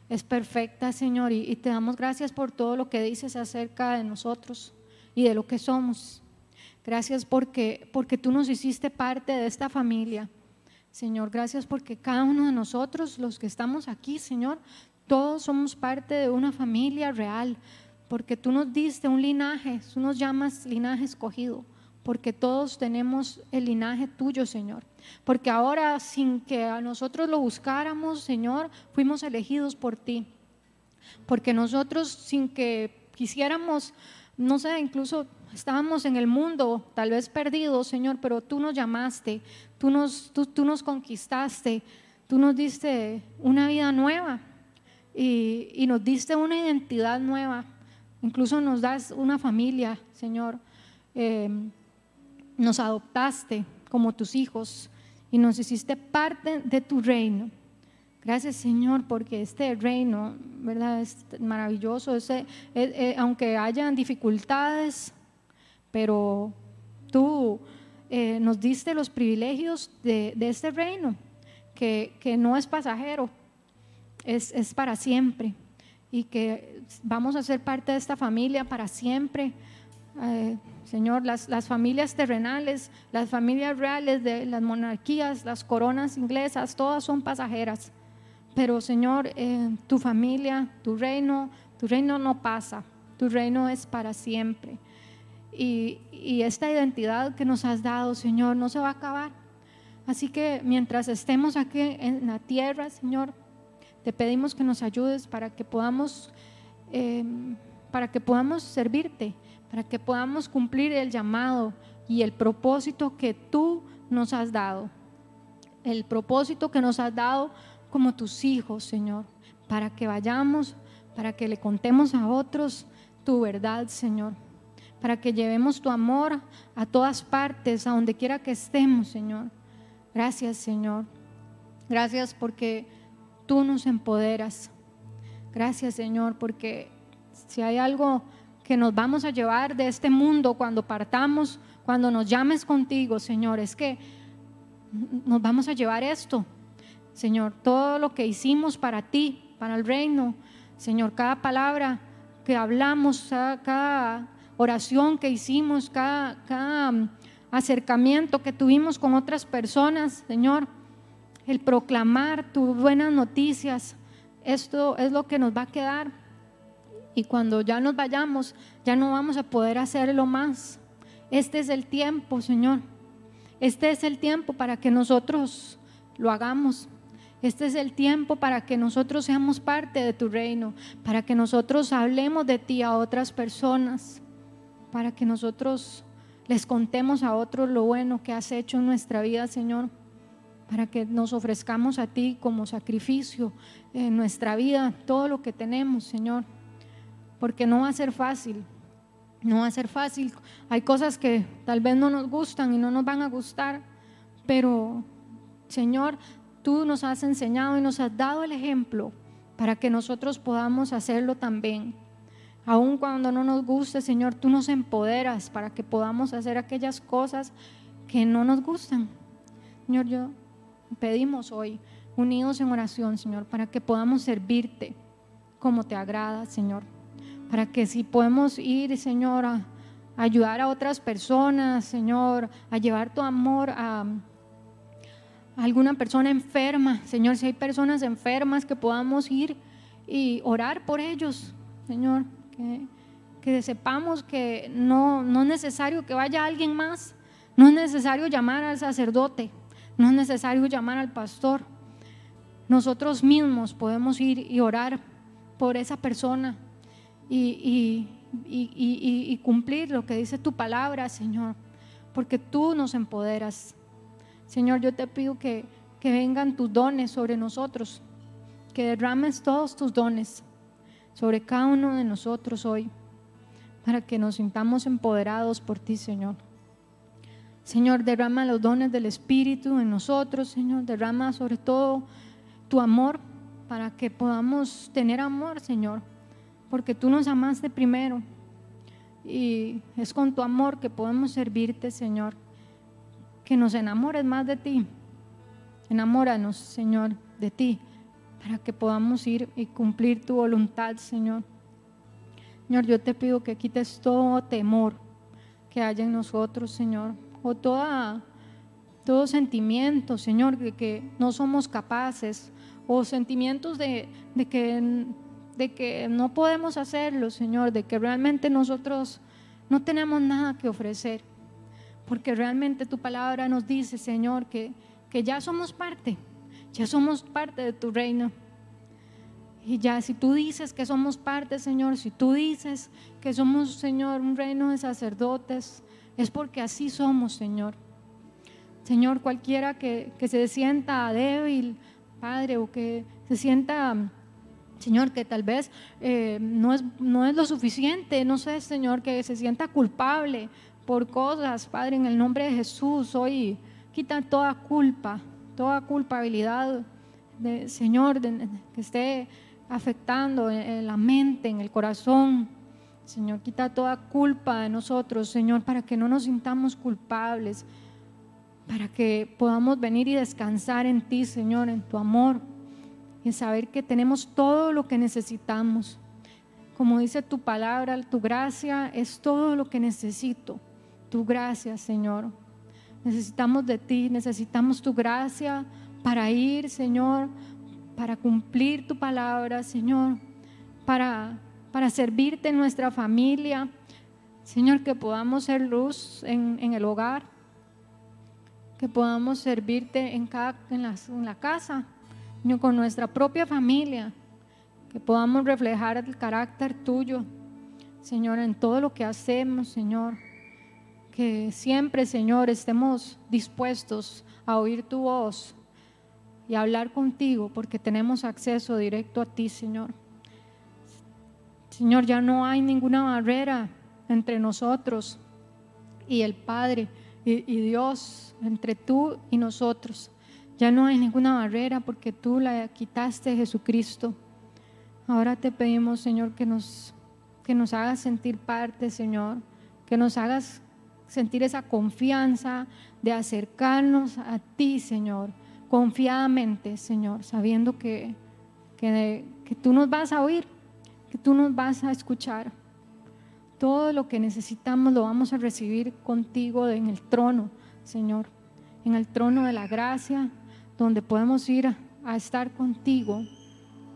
S1: es perfecta, Señor. Y, y te damos gracias por todo lo que dices acerca de nosotros y de lo que somos. Gracias porque, porque tú nos hiciste parte de esta familia. Señor, gracias porque cada uno de nosotros, los que estamos aquí, Señor, todos somos parte de una familia real, porque tú nos diste un linaje, tú nos llamas linaje escogido, porque todos tenemos el linaje tuyo, Señor. Porque ahora, sin que a nosotros lo buscáramos, Señor, fuimos elegidos por ti. Porque nosotros, sin que quisiéramos, no sé, incluso estábamos en el mundo, tal vez perdidos, Señor, pero tú nos llamaste, tú nos, tú, nos conquistaste, tú nos diste una vida nueva y, nos diste una identidad nueva. Incluso nos das una familia, Señor. Eh, nos adoptaste como tus hijos y nos hiciste parte de tu reino. Gracias Señor porque este reino, ¿verdad? Es maravilloso. Eh, eh, aunque hayan dificultades, pero tú eh, nos diste los privilegios de, este reino, que, no es pasajero, es, para siempre y que vamos a ser parte de esta familia para siempre. Eh, Señor, las, las, familias terrenales, las familias reales de las monarquías, las coronas inglesas, todas son pasajeras. Pero Señor, eh, tu familia, tu reino, tu reino no pasa, tu reino es para siempre. Y, esta identidad que nos has dado, Señor, no se va a acabar. Así que mientras estemos aquí en la tierra, Señor, te pedimos que nos ayudes para que podamos, em, para que podamos servirte, para que podamos cumplir el llamado y el propósito que tú nos has dado. El propósito que nos has dado como tus hijos, Señor, para que vayamos, para que le contemos a otros tu verdad, Señor, para que llevemos tu amor a todas partes, a donde quiera que estemos, Señor. Gracias, Señor. Gracias porque tú nos empoderas. Gracias Señor, porque si hay algo que nos vamos a llevar de este mundo cuando partamos, cuando nos llames contigo, Señor, es que nos vamos a llevar esto. Señor, todo lo que hicimos para ti, para el reino, Señor, cada palabra que hablamos, cada oración que hicimos, cada, cada acercamiento que tuvimos con otras personas, Señor, el proclamar tus buenas noticias. Esto es lo que nos va a quedar. Y cuando ya nos vayamos, ya no vamos a poder hacerlo más. Este es el tiempo, Señor. Este es el tiempo para que nosotros lo hagamos. Este es el tiempo para que nosotros seamos parte de tu reino, para que nosotros hablemos de ti a otras personas, para que nosotros les contemos a otros lo bueno que has hecho en nuestra vida, Señor para que nos ofrezcamos a ti como sacrificio en nuestra vida, todo lo que tenemos, Señor, porque no va a ser fácil, no va a ser fácil. Hay cosas que tal vez no nos gustan y no nos van a gustar, pero Señor, tú nos has enseñado y nos has dado el ejemplo para que nosotros podamos hacerlo también. Aun cuando no nos guste, Señor, tú nos empoderas para que podamos hacer aquellas cosas que no nos gustan. Señor, yo pedimos hoy, unidos en oración, Señor, para que podamos servirte como te agrada, Señor. Para que si podemos ir, Señor, a ayudar a otras personas, Señor, a llevar tu amor a, alguna persona enferma, Señor, si hay personas enfermas que podamos ir y orar por ellos, Señor, que, sepamos que no, no es necesario que vaya alguien más, no es necesario llamar al sacerdote, no es necesario llamar al pastor. Nosotros mismos podemos ir y orar por esa persona y, cumplir lo que dice tu palabra, Señor, porque tú nos empoderas. Señor, yo te pido que, que vengan tus dones sobre nosotros, que derrames todos tus dones sobre cada uno de nosotros hoy, para que nos sintamos empoderados por ti, Señor. Señor, derrama los dones del Espíritu en nosotros, Señor, derrama sobre todo tu amor para que podamos tener amor, Señor, porque tú nos amaste primero y es con tu amor que podemos servirte, Señor, que nos enamores más de ti. Enamóranos, Señor, de ti, para que podamos ir y cumplir tu voluntad, Señor. Señor, yo te pido que quites todo temor que haya en nosotros, Señor, o toda, todo sentimiento, Señor, de que no somos capaces, o sentimientos de, que, de que no podemos hacerlo, Señor, de que realmente nosotros no tenemos nada que ofrecer, porque realmente tu palabra nos dice, Señor, que, que ya somos parte, ya somos parte de tu reino. Y ya si tú dices que somos parte, Señor, si tú dices que somos, Señor, un reino de sacerdotes, es porque así somos, Señor. Señor, cualquiera que, se sienta débil, Padre, o que se sienta, Señor, que tal vez eh, no, es, no es lo suficiente, no sé, Señor, que se sienta culpable por cosas, Padre, en el nombre de Jesús, hoy quita toda culpa, toda culpabilidad, de, Señor, que esté afectando la mente, en el corazón, Señor, quita toda culpa de nosotros, Señor, para que no nos sintamos culpables, para que podamos venir y descansar en ti, Señor, en tu amor, y saber que tenemos todo lo que necesitamos. Como dice tu palabra, tu gracia es todo lo que necesito. Tu gracia, Señor. Necesitamos de ti, necesitamos tu gracia para ir, Señor, para cumplir tu palabra, Señor, para, para servirte en nuestra familia. Señor, que podamos ser luz en, en el hogar, que podamos servirte en, cada, en, la, en la casa, Señor, con nuestra propia familia que podamos reflejar el carácter tuyo, Señor, en todo lo que hacemos, Señor. Que siempre, Señor, estemos dispuestos a oír tu voz y a hablar contigo, porque tenemos acceso directo a ti, Señor. Señor, ya no hay ninguna barrera entre nosotros y el Padre y, Dios, entre tú y nosotros. Ya no hay ninguna barrera porque tú la quitaste, Jesucristo. Ahora te pedimos, Señor, que nos, que nos hagas sentir parte, Señor, que nos hagas sentir esa confianza de acercarnos a ti, Señor, confiadamente, Señor, sabiendo que, que, que tú nos vas a oír, que tú nos vas a escuchar. Todo lo que necesitamos lo vamos a recibir contigo en el trono, Señor, en el trono de la gracia, donde podemos ir a, a estar contigo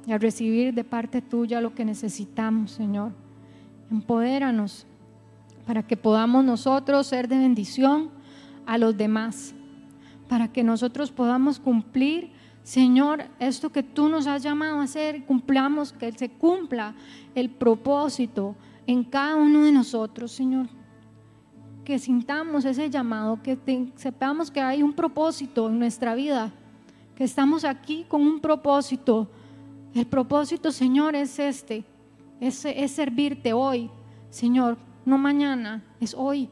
S1: y a recibir de parte tuya lo que necesitamos, Señor. Empodéranos para que podamos nosotros ser de bendición a los demás, para que nosotros podamos cumplir, Señor, esto que tú nos has llamado a hacer, cumplamos, que se cumpla el propósito en cada uno de nosotros, Señor. Que sintamos ese llamado, que sepamos que hay un propósito en nuestra vida, que estamos aquí con un propósito el propósito, Señor, es este, es, es servirte hoy, Señor, no mañana, es hoy.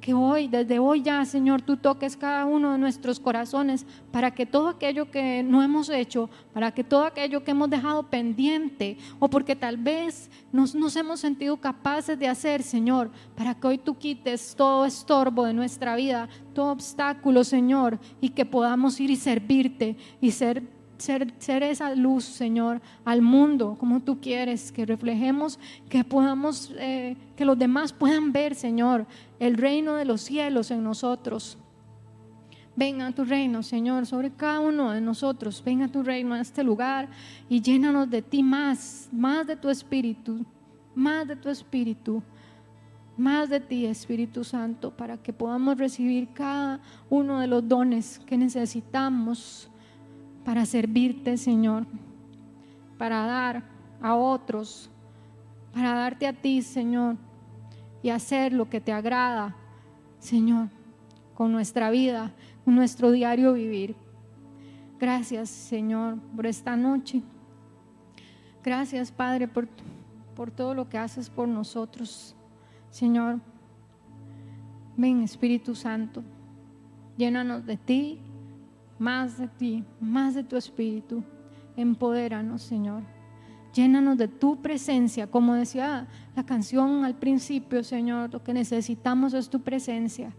S1: Que hoy, desde hoy ya, Señor, tú toques cada uno de nuestros corazones para que todo aquello que no hemos hecho, para que todo aquello que hemos dejado pendiente o porque tal vez nos, nos hemos sentido capaces de hacer, Señor, para que hoy tú quites todo estorbo de nuestra vida, todo obstáculo, Señor, y que podamos ir y servirte y ser ser, esa luz, Señor, al mundo como tú quieres, que reflejemos, que podamos, eh, que los demás puedan ver, Señor, el reino de los cielos en nosotros. Venga a tu reino, Señor, sobre cada uno de nosotros. Venga a tu reino a este lugar y llénanos de ti más, más de tu espíritu, más de tu espíritu, más de ti, Espíritu Santo, para que podamos recibir cada uno de los dones que necesitamos para servirte, Señor, para dar a otros, para darte a ti, Señor, y hacer lo que te agrada, Señor, con nuestra vida, con nuestro diario vivir. Gracias, Señor, por esta noche. Gracias, Padre, por, por todo lo que haces por nosotros. Señor, ven, Espíritu Santo, llénanos de ti más de ti, más de tu espíritu. Empodéranos, Señor. Llénanos de tu presencia, como decía la canción al principio, Señor. Lo que necesitamos es tu presencia.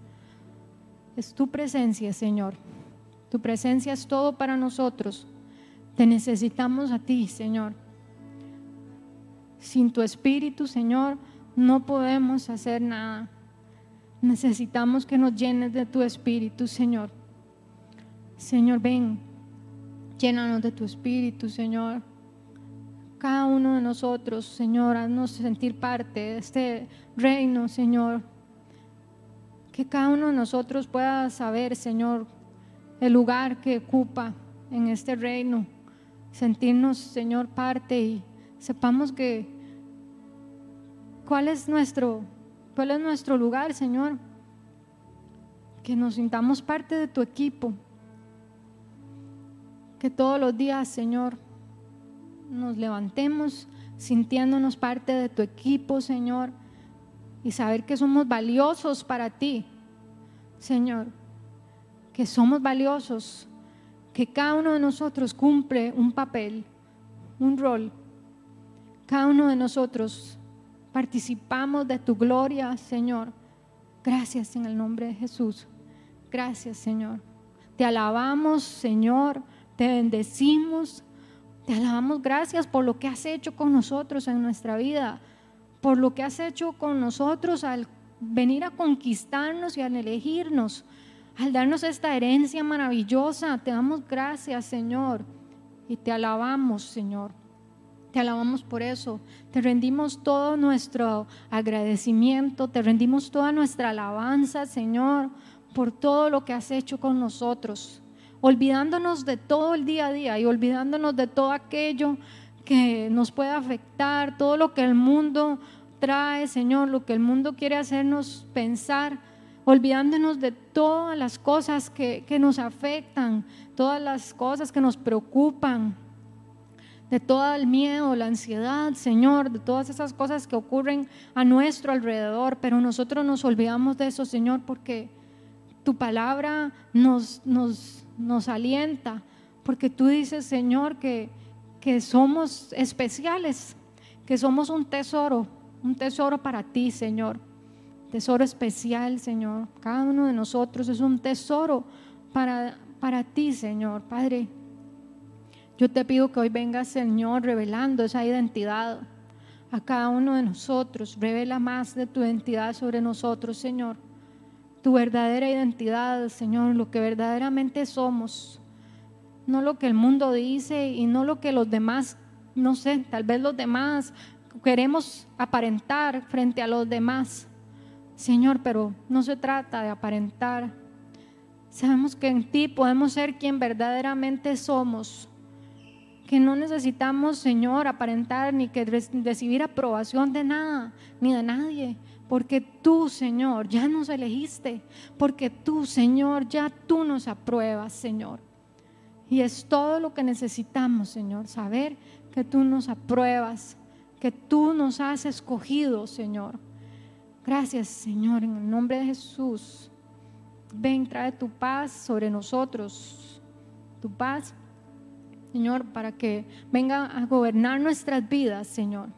S1: Es tu presencia, Señor. Tu presencia es todo para nosotros. Te necesitamos a ti, Señor. Sin tu espíritu, Señor, no podemos hacer nada. Necesitamos que nos llenes de tu espíritu, Señor. Señor, ven, llénanos de tu espíritu, Señor. Cada uno de nosotros, Señor, haznos sentir parte de este reino, Señor. Que cada uno de nosotros pueda saber, Señor, el lugar que ocupa en este reino. Sentirnos, Señor, parte y sepamos que cuál es nuestro, cuál es nuestro lugar, Señor. Que nos sintamos parte de tu equipo que todos los días, Señor, nos levantemos sintiéndonos parte de tu equipo, Señor, y saber que somos valiosos para ti, Señor, que somos valiosos, que cada uno de nosotros cumple un papel, un rol, cada uno de nosotros participamos de tu gloria, Señor. Gracias en el nombre de Jesús. Gracias, Señor. Te alabamos, Señor. Te bendecimos. Te alabamos. Gracias por lo que has hecho con nosotros en nuestra vida. Por lo que has hecho con nosotros al venir a conquistarnos y al elegirnos. Al darnos esta herencia maravillosa. Te damos gracias, Señor. Y te alabamos, Señor. Te alabamos por eso. Te rendimos todo nuestro agradecimiento, te rendimos toda nuestra alabanza, Señor, por todo lo que has hecho con nosotros. Olvidándonos de todo el día a día y olvidándonos de todo aquello que nos puede afectar, todo lo que el mundo trae, Señor, lo que el mundo quiere hacernos pensar, olvidándonos de todas las cosas que, que nos afectan, todas las cosas que nos preocupan de todo el miedo, la ansiedad, Señor, de todas esas cosas que ocurren a nuestro alrededor, pero nosotros nos olvidamos de eso, Señor, porque tu palabra nos, nos, nos alienta, porque tú dices, Señor, que, que somos especiales, que somos un tesoro, un tesoro para ti, Señor. Tesoro especial, Señor. Cada uno de nosotros es un tesoro para, para ti, Señor. Padre, yo te pido que hoy venga, Señor, revelando esa identidad a cada uno de nosotros. Revela más de tu identidad sobre nosotros, Señor. Tu verdadera identidad, Señor, lo que verdaderamente somos. No lo que el mundo dice y no lo que los demás, no sé, tal vez los demás queremos aparentar frente a los demás. Señor, pero no se trata de aparentar. Sabemos que en ti podemos ser quien verdaderamente somos que no necesitamos, Señor, aparentar ni que recibir aprobación de nada, ni de nadie, porque tú, Señor, ya nos elegiste, porque tú, Señor, ya tú nos apruebas, Señor. Y es todo lo que necesitamos, Señor, saber que tú nos apruebas, que tú nos has escogido, Señor. Gracias, Señor, en el nombre de Jesús. Ven, trae tu paz sobre nosotros, tu paz Señor, para que venga a gobernar nuestras vidas, Señor.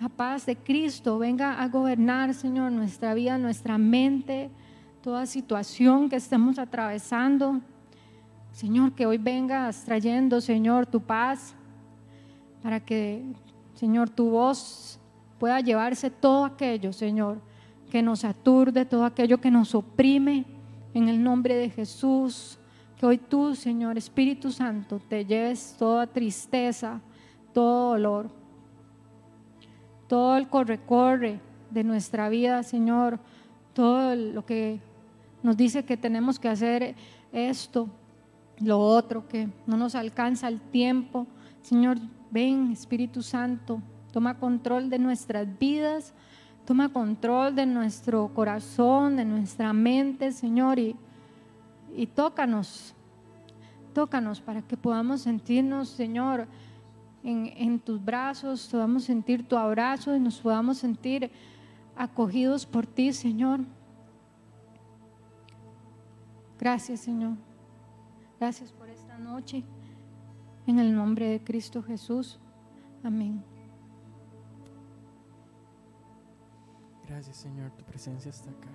S1: La paz de Cristo venga a gobernar, Señor, nuestra vida, nuestra mente, toda situación que estemos atravesando. Señor, que hoy vengas trayendo, Señor, tu paz, para que, Señor, tu voz pueda llevarse todo aquello, Señor, que nos aturde, todo aquello que nos oprime, en el nombre de Jesús. Que hoy tú, Señor Espíritu Santo, te lleves toda tristeza, todo dolor, todo el corre-corre de nuestra vida, Señor, todo lo que nos dice que tenemos que hacer esto, lo otro, que no nos alcanza el tiempo. Señor, ven, Espíritu Santo, toma control de nuestras vidas, toma control de nuestro corazón, de nuestra mente, Señor, y y tócanos, tócanos para que podamos sentirnos, Señor, en, tus brazos, podamos sentir tu abrazo y nos podamos sentir acogidos por ti, Señor. Gracias, Señor. Gracias por esta noche. En el nombre de Cristo Jesús. Amén.
S2: Gracias, Señor. Tu presencia está acá.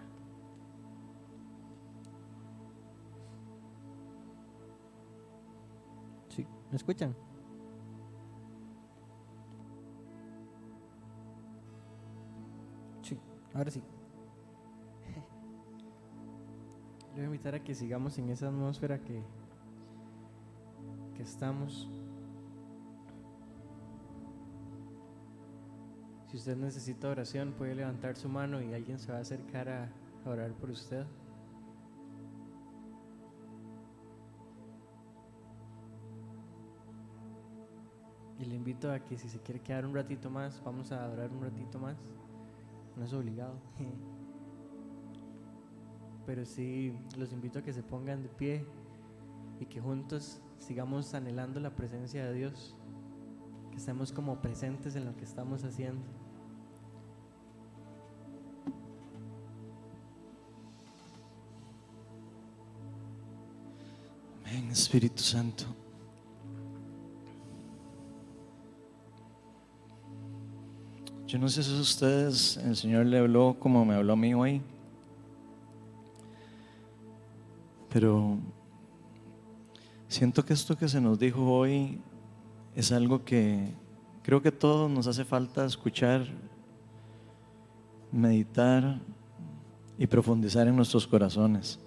S2: ¿Me escuchan? Ahora sí. Le voy a invitar a que sigamos en esa atmósfera que, que estamos. Si usted necesita oración, puede levantar su mano y alguien se va a acercar a orar por usted. Y le invito a que si se quiere quedar un ratito más, vamos a adorar un ratito más. No es obligado. <laughs> Pero sí los invito a que se pongan de pie y que juntos sigamos anhelando la presencia de Dios. Que estemos como presentes en lo que estamos haciendo. Amén, Espíritu Santo.
S3: Yo no sé si ustedes, el Señor le habló como me habló a mí hoy, pero siento que esto que se nos dijo hoy es algo que creo que todos nos hace falta escuchar, meditar y profundizar en nuestros corazones.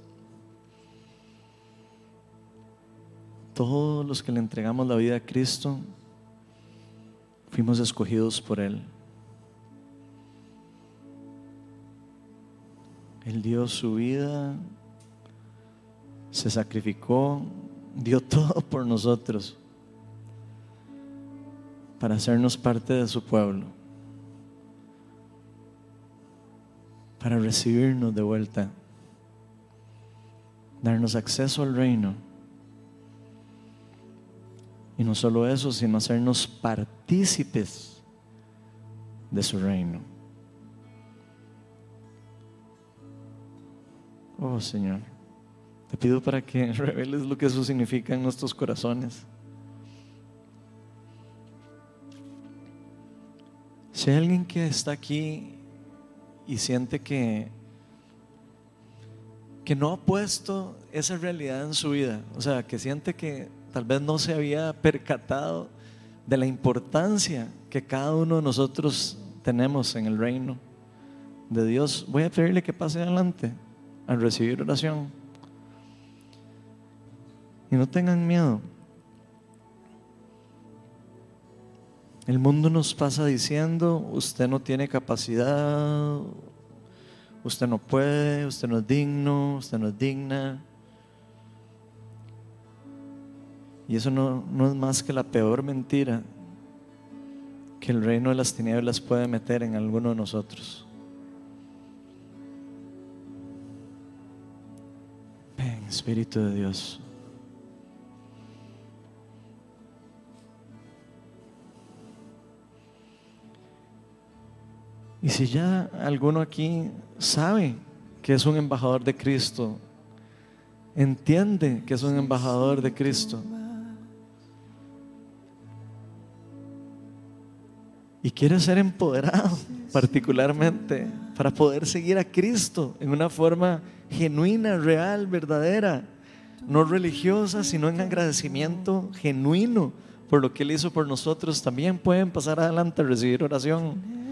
S3: Todos los que le entregamos la vida a Cristo fuimos escogidos por Él. Él dio su vida, se sacrificó, dio <laughs> todo por nosotros para hacernos parte de su pueblo, para recibirnos de vuelta, darnos acceso al reino. Y no solo eso, sino hacernos partícipes de su reino. Oh Señor, te pido para que <laughs> reveles lo que eso significa en nuestros corazones. Si hay alguien que está aquí y siente que, que no ha puesto esa realidad en su vida, o sea, que siente que tal vez no se había percatado de la importancia que cada uno de nosotros tenemos en el reino de Dios, voy a pedirle que pase adelante al recibir oración. Y no tengan miedo. El mundo nos pasa diciendo, usted no tiene capacidad, usted no puede, usted no es digno, usted no es digna. Y eso no, no es más que la peor mentira que el reino de las tinieblas puede meter en alguno de nosotros. Ven, Espíritu de Dios. Y si ya alguno aquí sabe que es un embajador de Cristo, entiende que es un embajador de Cristo, y quiere ser empoderado <laughs> particularmente para poder seguir a Cristo en una forma genuina, real, verdadera, no religiosa, sino en agradecimiento genuino por lo que Él hizo por nosotros, también pueden pasar adelante a recibir oración.